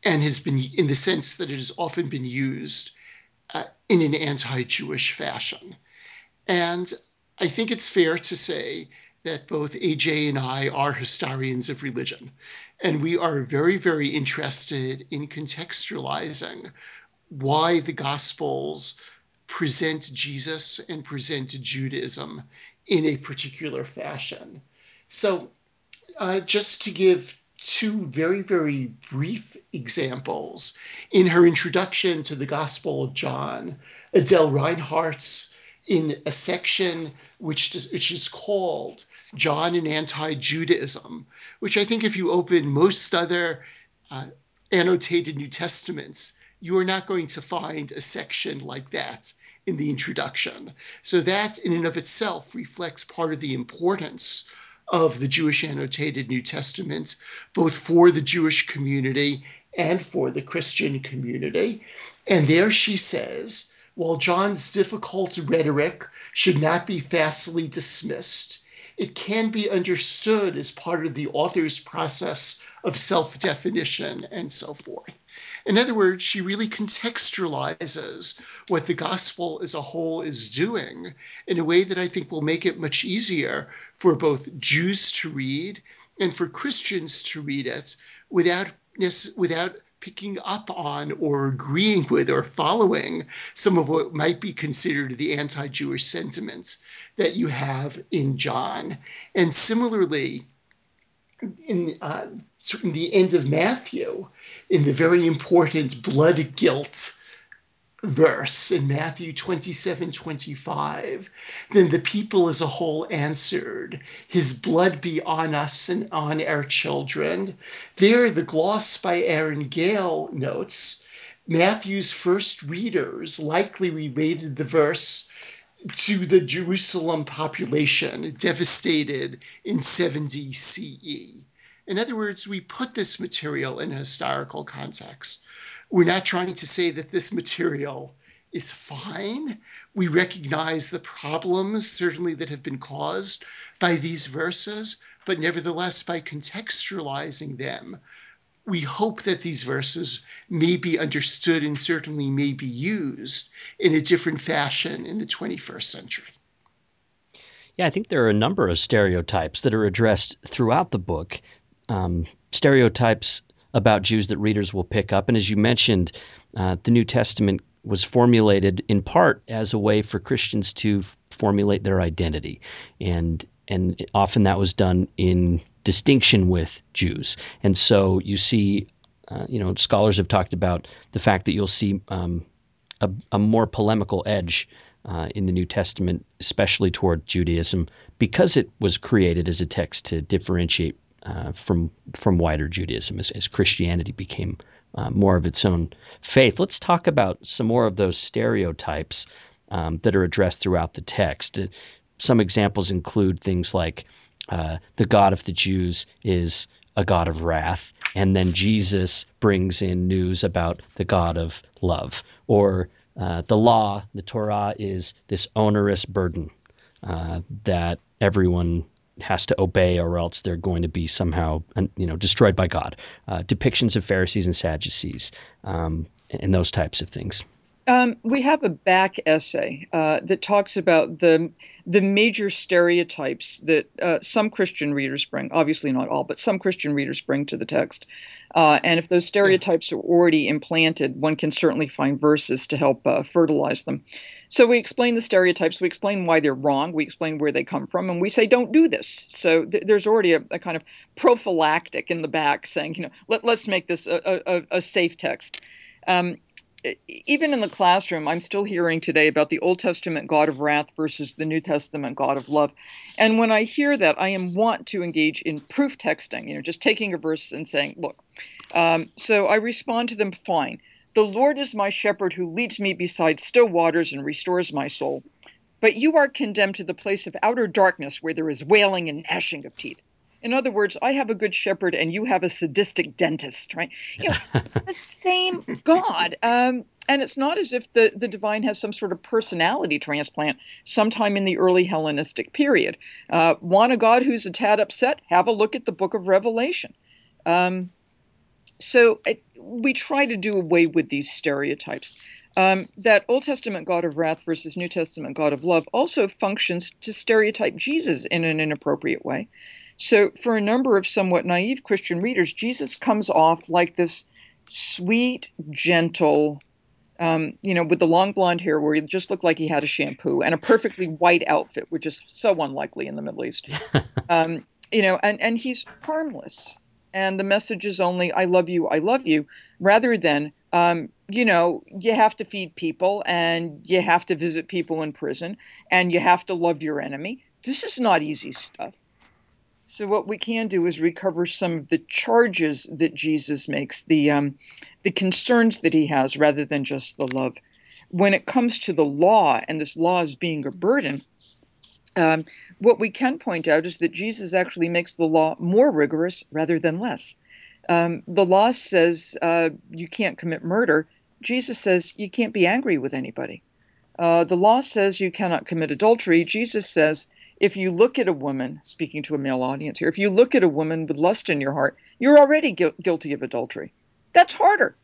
and has been, in the sense that it has often been used uh, in an anti Jewish fashion. And I think it's fair to say that both AJ and I are historians of religion. And we are very, very interested in contextualizing why the Gospels present Jesus and present Judaism in a particular fashion. So, uh, just to give two very, very brief examples, in her introduction to the Gospel of John, Adele Reinhartz in a section which, does, which is called John and Anti Judaism, which I think if you open most other uh, annotated New Testaments, you are not going to find a section like that in the introduction. So, that in and of itself reflects part of the importance of the Jewish annotated New Testament, both for the Jewish community and for the Christian community. And there she says, while John's difficult rhetoric should not be facilely dismissed, it can be understood as part of the author's process of self definition and so forth. In other words, she really contextualizes what the gospel as a whole is doing in a way that I think will make it much easier for both Jews to read and for Christians to read it without without picking up on or agreeing with or following some of what might be considered the anti Jewish sentiments that you have in John. And similarly, in, uh, the end of Matthew, in the very important blood guilt verse in Matthew 27 25, then the people as a whole answered, His blood be on us and on our children. There, the gloss by Aaron Gale notes Matthew's first readers likely related the verse to the Jerusalem population devastated in 70 CE. In other words, we put this material in a historical context. We're not trying to say that this material is fine. We recognize the problems, certainly, that have been caused by these verses, but nevertheless, by contextualizing them, we hope that these verses may be understood and certainly may be used in a different fashion in the 21st century. Yeah, I think there are a number of stereotypes that are addressed throughout the book. Um, stereotypes about Jews that readers will pick up. And as you mentioned, uh, the New Testament was formulated in part as a way for Christians to f- formulate their identity. And and often that was done in distinction with Jews. And so you see, uh, you know, scholars have talked about the fact that you'll see um, a, a, more polemical edge uh, in the New Testament, especially toward Judaism, because it was created as a text to differentiate uh, from from wider Judaism as, as Christianity became uh, more of its own faith. Let's talk about some more of those stereotypes um, that are addressed throughout the text. Uh, some examples include things like uh, the God of the Jews is a God of wrath, and then Jesus brings in news about the God of love, or uh, the law, the Torah, is this onerous burden uh, that everyone has to obey, or else they're going to be somehow, you know, destroyed by God. Uh, depictions of Pharisees and Sadducees, um, and those types of things. Um, we have a back essay uh, that talks about the the major stereotypes that uh, some Christian readers bring. Obviously, not all, but some Christian readers bring to the text. Uh, and if those stereotypes are already implanted, one can certainly find verses to help uh, fertilize them. So we explain the stereotypes, we explain why they're wrong, we explain where they come from, and we say don't do this. So th- there's already a, a, kind of prophylactic in the back saying, you know, let, us make this a, a, a safe text. Um, even in the classroom, I'm still hearing today about the Old Testament God of wrath versus the New Testament God of love. And when I hear that, I am want to engage in proof texting, you know, just taking a verse and saying, look. Um, so I respond to them fine. The Lord is my shepherd who leads me beside still waters and restores my soul. But you are condemned to the place of outer darkness where there is wailing and gnashing of teeth. In other words, I have a good shepherd and you have a sadistic dentist, right? You know, it's the same God. Um, and it's not as if the, the divine has some sort of personality transplant sometime in the early Hellenistic period. Uh, want a God who's a tad upset? Have a look at the book of Revelation. Um, so it, we try to do away with these stereotypes. Um, that Old Testament God of wrath versus New Testament God of love also functions to stereotype Jesus in an inappropriate way. So, for a number of somewhat naive Christian readers, Jesus comes off like this sweet, gentle, um, you know, with the long blonde hair where he just looked like he had a shampoo and a perfectly white outfit, which is so unlikely in the Middle East. *laughs* um, you know, and, and he's harmless. And the message is only, I love you, I love you, rather than, um, you know, you have to feed people and you have to visit people in prison and you have to love your enemy. This is not easy stuff. So what we can do is recover some of the charges that Jesus makes, the um, the concerns that he has, rather than just the love. When it comes to the law, and this law is being a burden, um, what we can point out is that Jesus actually makes the law more rigorous rather than less. Um, the law says uh, you can't commit murder. Jesus says you can't be angry with anybody. Uh, the law says you cannot commit adultery. Jesus says if you look at a woman, speaking to a male audience here, if you look at a woman with lust in your heart, you're already gu- guilty of adultery. That's harder.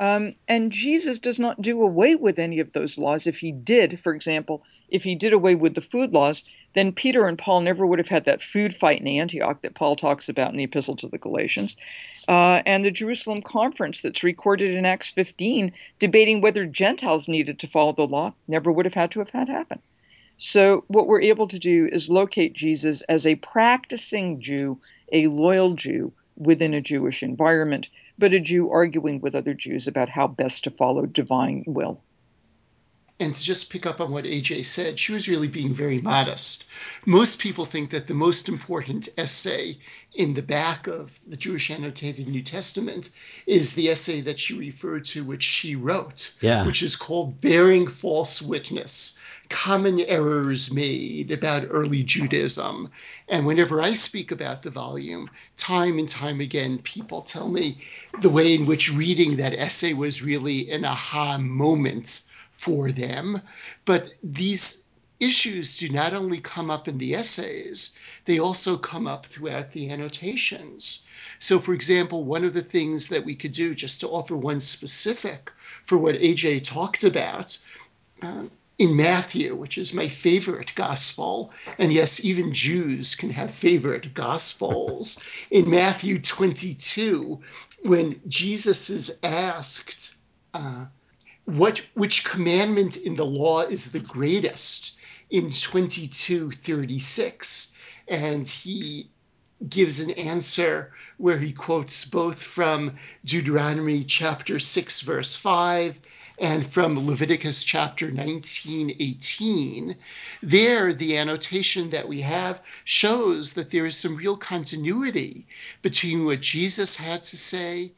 Um, and Jesus does not do away with any of those laws. If he did, for example, if he did away with the food laws, then Peter and Paul never would have had that food fight in Antioch that Paul talks about in the Epistle to the Galatians. Uh, and the Jerusalem conference that's recorded in Acts 15, debating whether Gentiles needed to follow the law, never would have had to have had happen. So, what we're able to do is locate Jesus as a practicing Jew, a loyal Jew within a Jewish environment, but a Jew arguing with other Jews about how best to follow divine will. And to just pick up on what AJ said, she was really being very modest. Most people think that the most important essay in the back of the Jewish Annotated New Testament is the essay that she referred to, which she wrote, yeah. which is called Bearing False Witness Common Errors Made About Early Judaism. And whenever I speak about the volume, time and time again, people tell me the way in which reading that essay was really an aha moment for them. But these issues do not only come up in the essays, they also come up throughout the annotations. So, for example, one of the things that we could do, just to offer one specific for what AJ talked about, uh, in Matthew, which is my favorite gospel, and yes, even Jews can have favorite gospels. in Matthew 22, when Jesus is asked, uh, what which commandment in the law is the greatest in 2236 and he gives an answer where he quotes both from Deuteronomy chapter 6 verse 5 and from Leviticus chapter 19, 18, there the annotation that we have shows that there is some real continuity between what Jesus had to say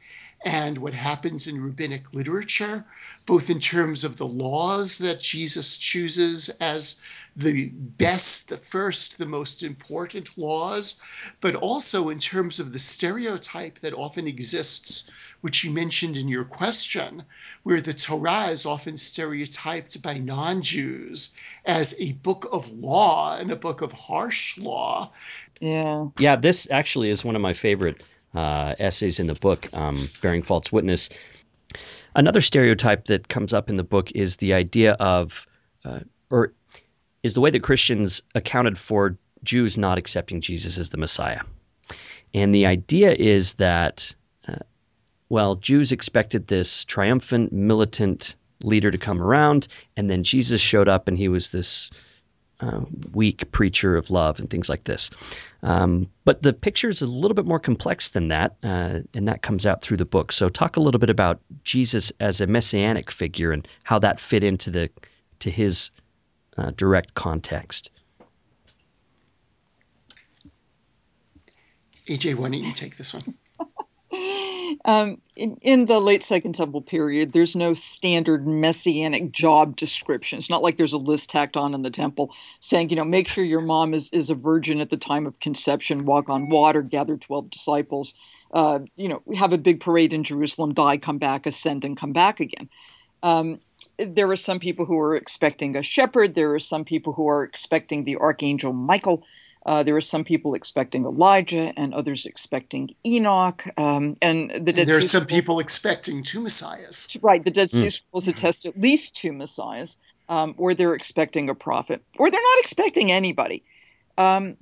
and what happens in rabbinic literature, both in terms of the laws that Jesus chooses as the best, the first, the most important laws, but also in terms of the stereotype that often exists, which you mentioned in your question, where the Torah is often stereotyped by non Jews as a book of law and a book of harsh law. Yeah. Yeah, this actually is one of my favorite essays in the book, um, Bearing False Witness. Another stereotype that comes up in the book is the idea of, uh, or is the way that Christians accounted for Jews not accepting Jesus as the Messiah. And the idea is that, uh, well, Jews expected this triumphant, militant leader to come around, and then Jesus showed up and he was this uh, weak preacher of love and things like this. Um, but the picture is a little bit more complex than that, uh, and that comes out through the book. So, talk a little bit about Jesus as a messianic figure and how that fit into the to his uh, direct context. AJ, why don't you take this one? Um, in, in, the late Second Temple period, there's no standard messianic job description. It's not like there's a list tacked on in the temple saying, you know, make sure your mom is, is a virgin at the time of conception, walk on water, gather 12 disciples, uh, you know, have a big parade in Jerusalem, die, come back, ascend, and come back again. Um, there are some people who are expecting a shepherd. There are some people who are expecting the archangel Michael. Uh, there are some people expecting Elijah and others expecting Enoch. Um, and the Dead and there are some Scrolls, people expecting two messiahs. right? The Dead Sea Mm. Scrolls attest at least two messiahs, um, or they're expecting a prophet, or they're not expecting anybody. Um,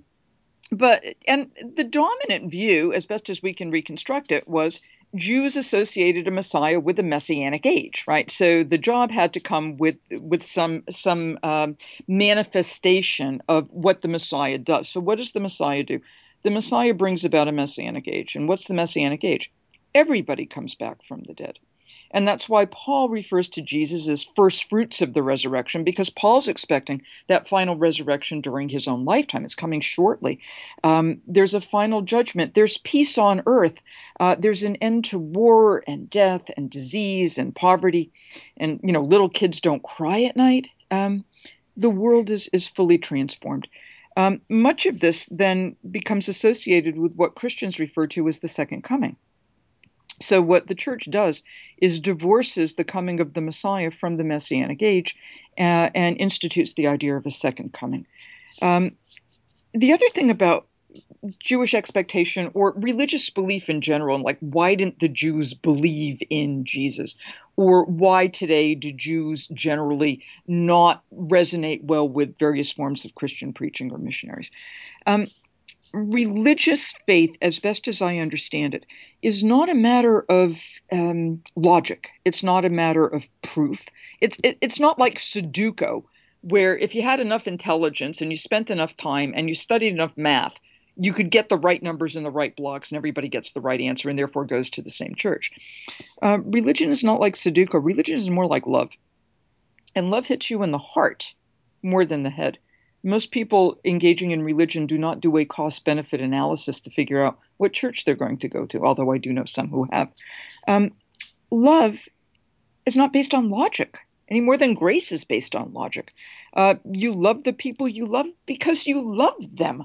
but and the dominant view, as best as we can reconstruct it, was Jews associated a Messiah with the Messianic age, right? So the job had to come with with some some um, manifestation of what the Messiah does. So what does the Messiah do? The Messiah brings about a Messianic age, and what's the Messianic age? Everybody comes back from the dead. And that's why Paul refers to Jesus as first fruits of the resurrection, because Paul's expecting that final resurrection during his own lifetime. It's coming shortly. Um, there's a final judgment. There's peace on earth. Uh, there's an end to war and death and disease and poverty. And, you know, little kids don't cry at night. Um, the world is, is fully transformed. Um, much of this then becomes associated with what Christians refer to as the second coming. So, what the church does is divorces the coming of the Messiah from the Messianic age uh, and institutes the idea of a second coming. Um, the other thing about Jewish expectation or religious belief in general, and like why didn't the Jews believe in Jesus? Or why today do Jews generally not resonate well with various forms of Christian preaching or missionaries? Um, religious faith, as best as I understand it, is not a matter of um, logic. It's not a matter of proof. It's it, it's not like Sudoku, where if you had enough intelligence and you spent enough time and you studied enough math, you could get the right numbers in the right blocks, and everybody gets the right answer, and therefore goes to the same church. Uh, religion is not like Sudoku. Religion is more like love, and love hits you in the heart more than the head most people engaging in religion do not do a cost benefit analysis to figure out what church they're going to go to, although I do know some who have. Um, love is not based on logic any more than grace is based on logic. Uh, you love the people you love because you love them.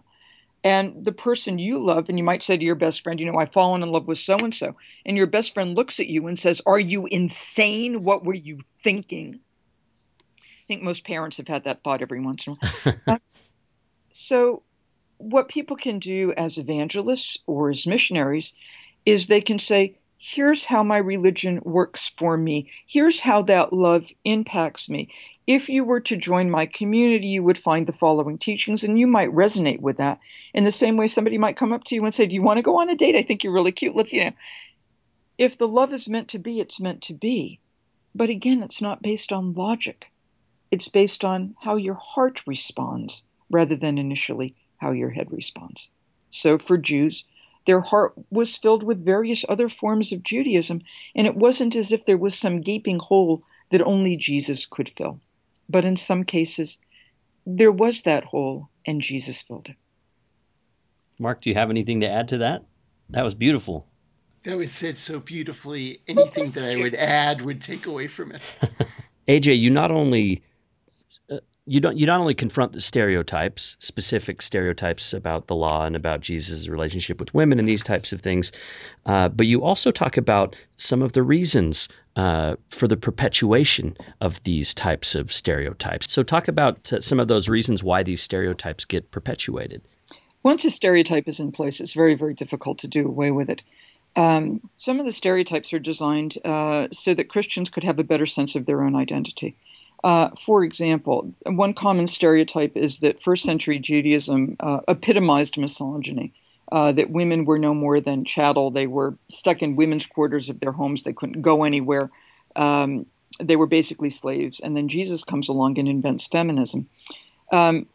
And the person you love, and you might say to your best friend, you know, I've fallen in love with so and so. And your best friend looks at you and says, Are you insane? What were you thinking? Think most parents have had that thought every once in a while. uh, *laughs* so, what people can do as evangelists or as missionaries is they can say, Here's how my religion works for me. Here's how that love impacts me. if you were to join my community, you would find the following teachings, and you might resonate with that. In the same way, somebody might come up to you and say, Do you want to go on a date? I think you're really cute. Let's, you know. If the love is meant to be, it's meant to be. But again, it's not based on logic, it's based on how your heart responds rather than initially how your head responds. So for Jews, their heart was filled with various other forms of Judaism, and it wasn't as if there was some gaping hole that only Jesus could fill. But in some cases, there was that hole, and Jesus filled it. Marc, do you have anything to add to that? That was beautiful. That was said so beautifully. Anything that I would add would take away from it. *laughs* AJ, you not only you don't you not only confront the stereotypes, specific stereotypes about the law and about Jesus' relationship with women and these types of things, uh, but you also talk about some of the reasons uh, for the perpetuation of these types of stereotypes. So, talk about some of those reasons why these stereotypes get perpetuated. Once a stereotype is in place, it's very, very difficult to do away with it. Um, some of the stereotypes are designed uh, so that Christians could have a better sense of their own identity. Uh, for example, one common stereotype is that first century Judaism uh, epitomized misogyny, uh, that women were no more than chattel. They were stuck in women's quarters of their homes, they couldn't go anywhere. Um, they were basically slaves. And then Jesus comes along and invents feminism. Um,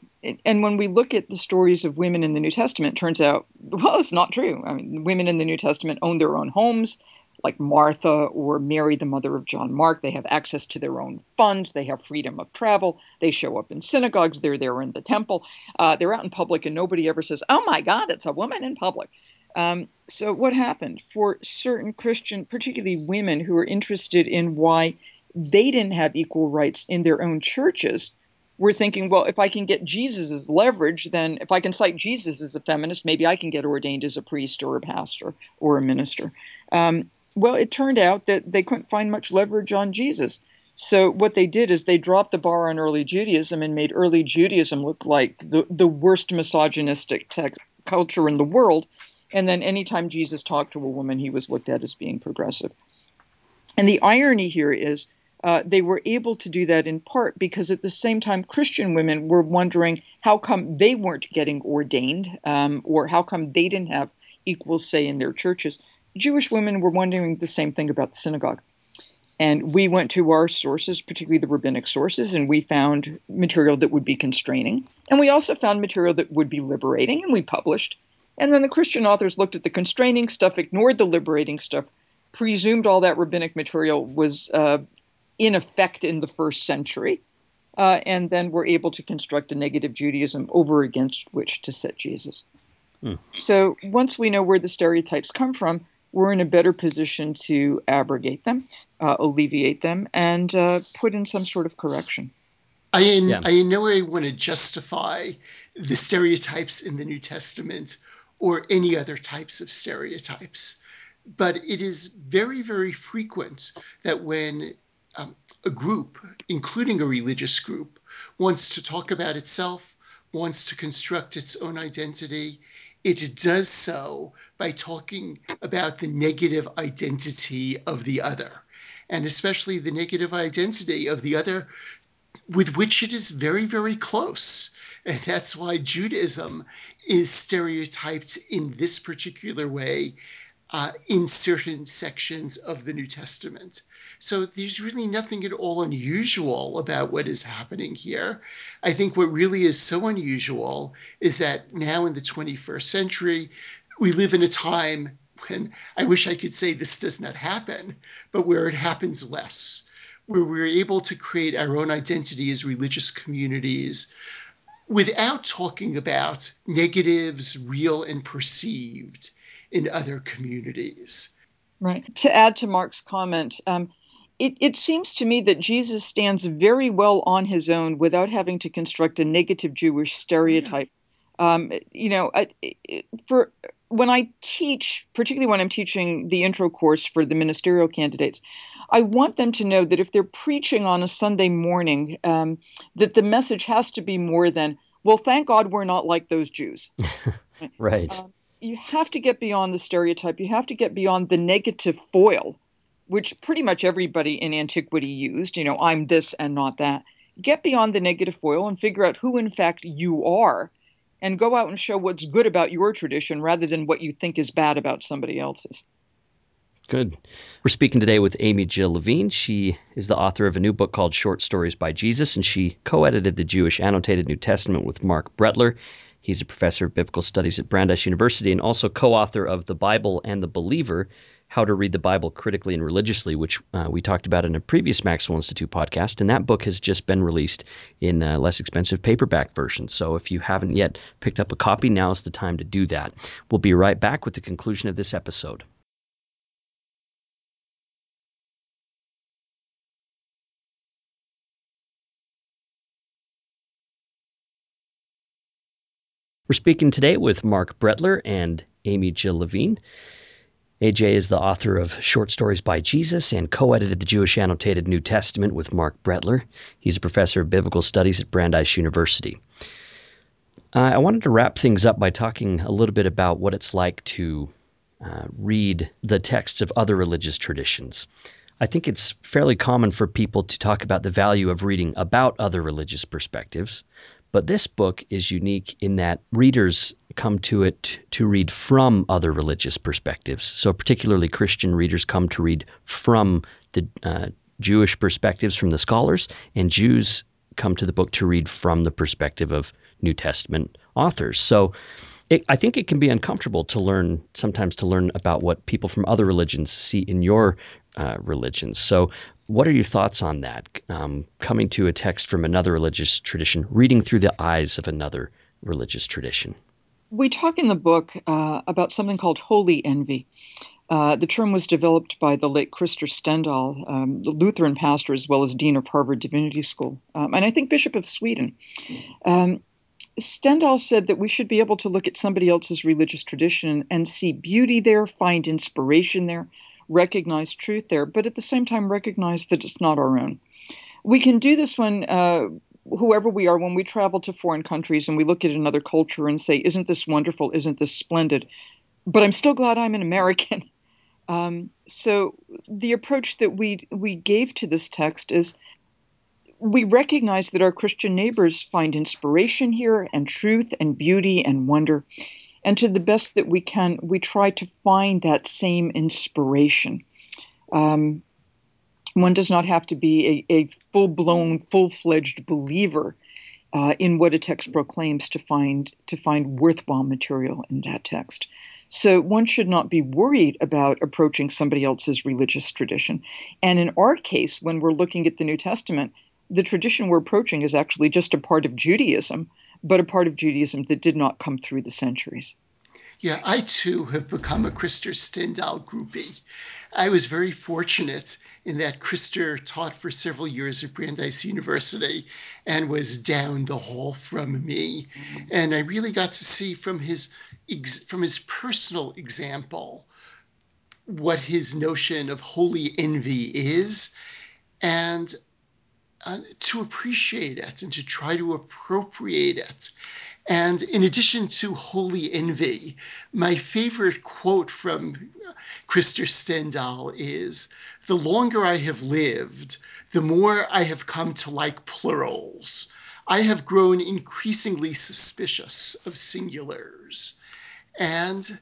and when we look at the stories of women in the New Testament, it turns out, *laughs* well, it's not true. I mean, women in the New Testament own their own homes, like Martha or Mary, the mother of John Mark. They have access to their own funds. They have freedom of travel. They show up in synagogues. They're there in the temple. Uh, they're out in public, and nobody ever says, oh my God, it's a woman in public. Um, so, what happened for certain Christian, particularly women who are interested in why they didn't have equal rights in their own churches? we're thinking, well, if I can get Jesus as leverage, then if I can cite Jesus as a feminist, maybe I can get ordained as a priest or a pastor or a minister. Um, well, it turned out that they couldn't find much leverage on Jesus. So what they did is they dropped the bar on early Judaism and made early Judaism look like the, the worst misogynistic text, culture in the world. And then anytime Jesus talked to a woman, he was looked at as being progressive. And the irony here is uh, they were able to do that in part because at the same time, Christian women were wondering how come they weren't getting ordained um, or how come they didn't have equal say in their churches. Jewish women were wondering the same thing about the synagogue. And we went to our sources, particularly the rabbinic sources, and we found material that would be constraining. And we also found material that would be liberating, and we published. And then the Christian authors looked at the constraining stuff, ignored the liberating stuff, presumed all that rabbinic material was uh, in effect in the first century, uh, and then were able to construct a negative Judaism over against which to set Jesus. Hmm. So once we know where the stereotypes come from, we're in a better position to abrogate them, uh, alleviate them, and uh, put in some sort of correction. I in, yeah. I in no way want to justify the stereotypes in the New Testament or any other types of stereotypes. But it is very, very frequent that when um, a group, including a religious group, wants to talk about itself, wants to construct its own identity, it does so by talking about the negative identity of the other, and especially the negative identity of the other with which it is very, very close. And that's why Judaism is stereotyped in this particular way uh, in certain sections of the New Testament. So there's really nothing at all unusual about what is happening here. I think what really is so unusual is that now in the 21st century, we live in a time when I wish I could say this does not happen, but where it happens less, where we're able to create our own identity as religious communities without talking about negatives, real and perceived, in other communities. Right. To add to Marc's comment, um, it, it seems to me that Jesus stands very well on his own without having to construct a negative Jewish stereotype. Yeah. Um, you know, for when I teach, particularly when I'm teaching the intro course for the ministerial candidates, I want them to know that if they're preaching on a Sunday morning, um, that the message has to be more than, well, thank God we're not like those Jews. *laughs* right. Um, you have to get beyond the stereotype. You have to get beyond the negative foil, which pretty much everybody in antiquity used. You know, I'm this and not that. get beyond the negative foil and figure out who, in fact, you are and go out and show what's good about your tradition rather than what you think is bad about somebody else's. Good. We're speaking today with Amy Jill Levine. She is the author of a new book called Short Stories by Jesus, and she co edited the Jewish Annotated New Testament with Marc Brettler. He's a professor of biblical studies at Brandeis University and also co author of The Bible and the Believer How to Read the Bible Critically and Religiously, which uh, we talked about in a previous Maxwell Institute podcast. And that book has just been released in a less expensive paperback version. So if you haven't yet picked up a copy, now's the time to do that. We'll be right back with the conclusion of this episode. We're speaking today with Marc Brettler and Amy-Jill Levine. AJ is the author of Short Stories by Jesus and co edited the Jewish Annotated New Testament with Marc Brettler. He's a professor of biblical studies at Brandeis University. Uh, I wanted to wrap things up by talking a little bit about what it's like to uh, read the texts of other religious traditions. I think it's fairly common for people to talk about the value of reading about other religious perspectives, but this book is unique in that readers come to it to read from other religious perspectives. So, particularly Christian readers come to read from the uh, Jewish perspectives from the scholars, and Jews come to the book to read from the perspective of New Testament authors. So, I think it can be uncomfortable to learn sometimes to learn about what people from other religions see in your uh, religions. So, what are your thoughts on that? Um, coming to a text from another religious tradition, reading through the eyes of another religious tradition. We talk in the book uh, about something called holy envy. Uh, the term was developed by the late Krister Stendahl, um, the Lutheran pastor as well as dean of Harvard Divinity School, um, and I think Bishop of Sweden. Um, Stendahl said that we should be able to look at somebody else's religious tradition and see beauty there, find inspiration there, recognize truth there, but at the same time recognize that it's not our own. We can do this when, uh, whoever we are, when we travel to foreign countries and we look at another culture and say, Isn't this wonderful? Isn't this splendid? But I'm still glad I'm an American. *laughs* Um, so the approach that we we gave to this text is we recognize that our Christian neighbors find inspiration here and truth and beauty and wonder. And to the best that we can, we try to find that same inspiration. Um, one does not have to be a, a full blown, full fledged believer uh, in what a text proclaims to find to find worthwhile material in that text. So one should not be worried about approaching somebody else's religious tradition. And in our case, when we're looking at the New Testament, the tradition we're approaching is actually just a part of Judaism, but a part of Judaism that did not come through the centuries. Yeah, I too have become a Krister Stendahl groupie. I was very fortunate in that Krister taught for several years at Brandeis University and was down the hall from me. Mm-hmm. And I really got to see from his from his personal example what his notion of holy envy is and to appreciate it and to try to appropriate it. And in addition to holy envy, my favorite quote from Krister Stendahl is The longer I have lived, the more I have come to like plurals. I have grown increasingly suspicious of singulars. And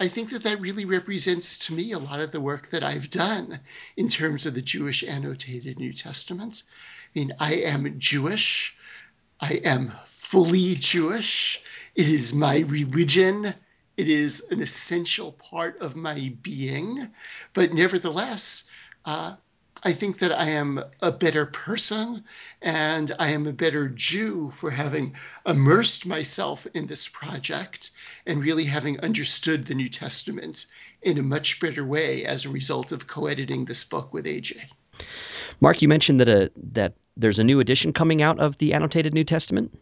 I think that that really represents to me a lot of the work that I've done in terms of the Jewish annotated New Testament. I mean, I am Jewish. I am fully Jewish. It is my religion. It is an essential part of my being. But nevertheless, uh, I think that I am a better person and I am a better Jew for having immersed myself in this project and really having understood the New Testament in a much better way as a result of co editing this book with AJ. Marc, you mentioned that a, that there's a new edition coming out of the annotated New Testament.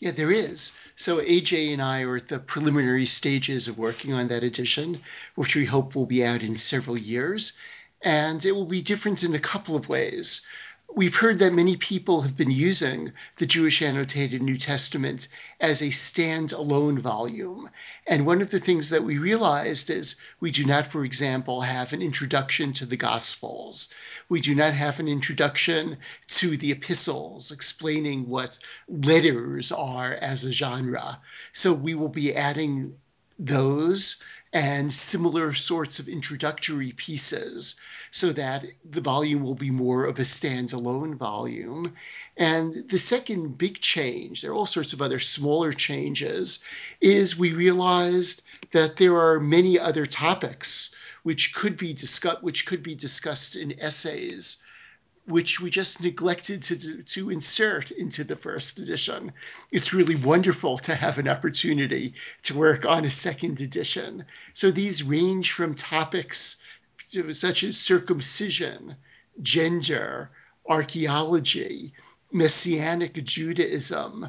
Yeah, there is. So AJ and I are at the preliminary stages of working on that edition, which we hope will be out in several years. And it will be different in a couple of ways. We've heard that many people have been using the Jewish Annotated New Testament as a stand-alone volume. And one of the things that we realized is we do not, for example, have an introduction to the Gospels. We do not have an introduction to the epistles explaining what letters are as a genre. So we will be adding those and similar sorts of introductory pieces so that the volume will be more of a standalone volume. And the second big change, there are all sorts of other smaller changes, is we realized that there are many other topics which could be discussed which could be discussed in essays which we just neglected to, to insert into the first edition. It's really wonderful to have an opportunity to work on a second edition. So these range from topics such as circumcision, gender, archaeology, Messianic Judaism,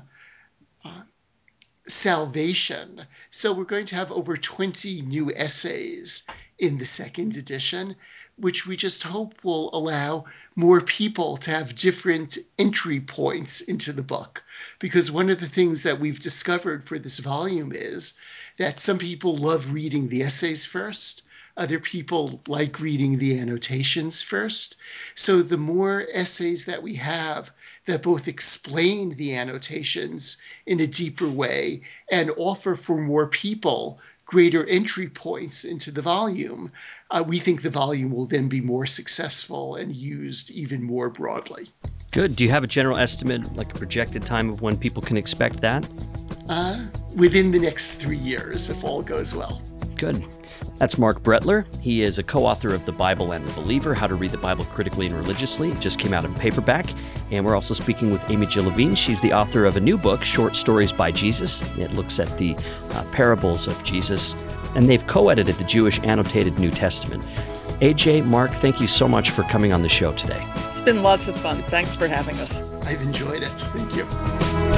salvation. So we're going to have over 20 new essays in the second edition which we just hope will allow more people to have different entry points into the book. Because one of the things that we've discovered for this volume is that some people love reading the essays first. Other people like reading the annotations first. So the more essays that we have that both explain the annotations in a deeper way and offer for more people greater entry points into the volume, uh, we think the volume will then be more successful and used even more broadly. Good. Do you have a general estimate, like a projected time of when people can expect that? Uh, within the next three years, if all goes well. Good. That's Marc Brettler. He is a co author of The Bible and the Believer How to Read the Bible Critically and Religiously. It just came out in paperback. And we're also speaking with Amy-Jill Levine. She's the author of a new book, Short Stories by Jesus. It looks at the uh, parables of Jesus. And they've co edited the Jewish Annotated New Testament. AJ, Marc, thank you so much for coming on the show today. It's been lots of fun. Thanks for having us. I've enjoyed it. Thank you.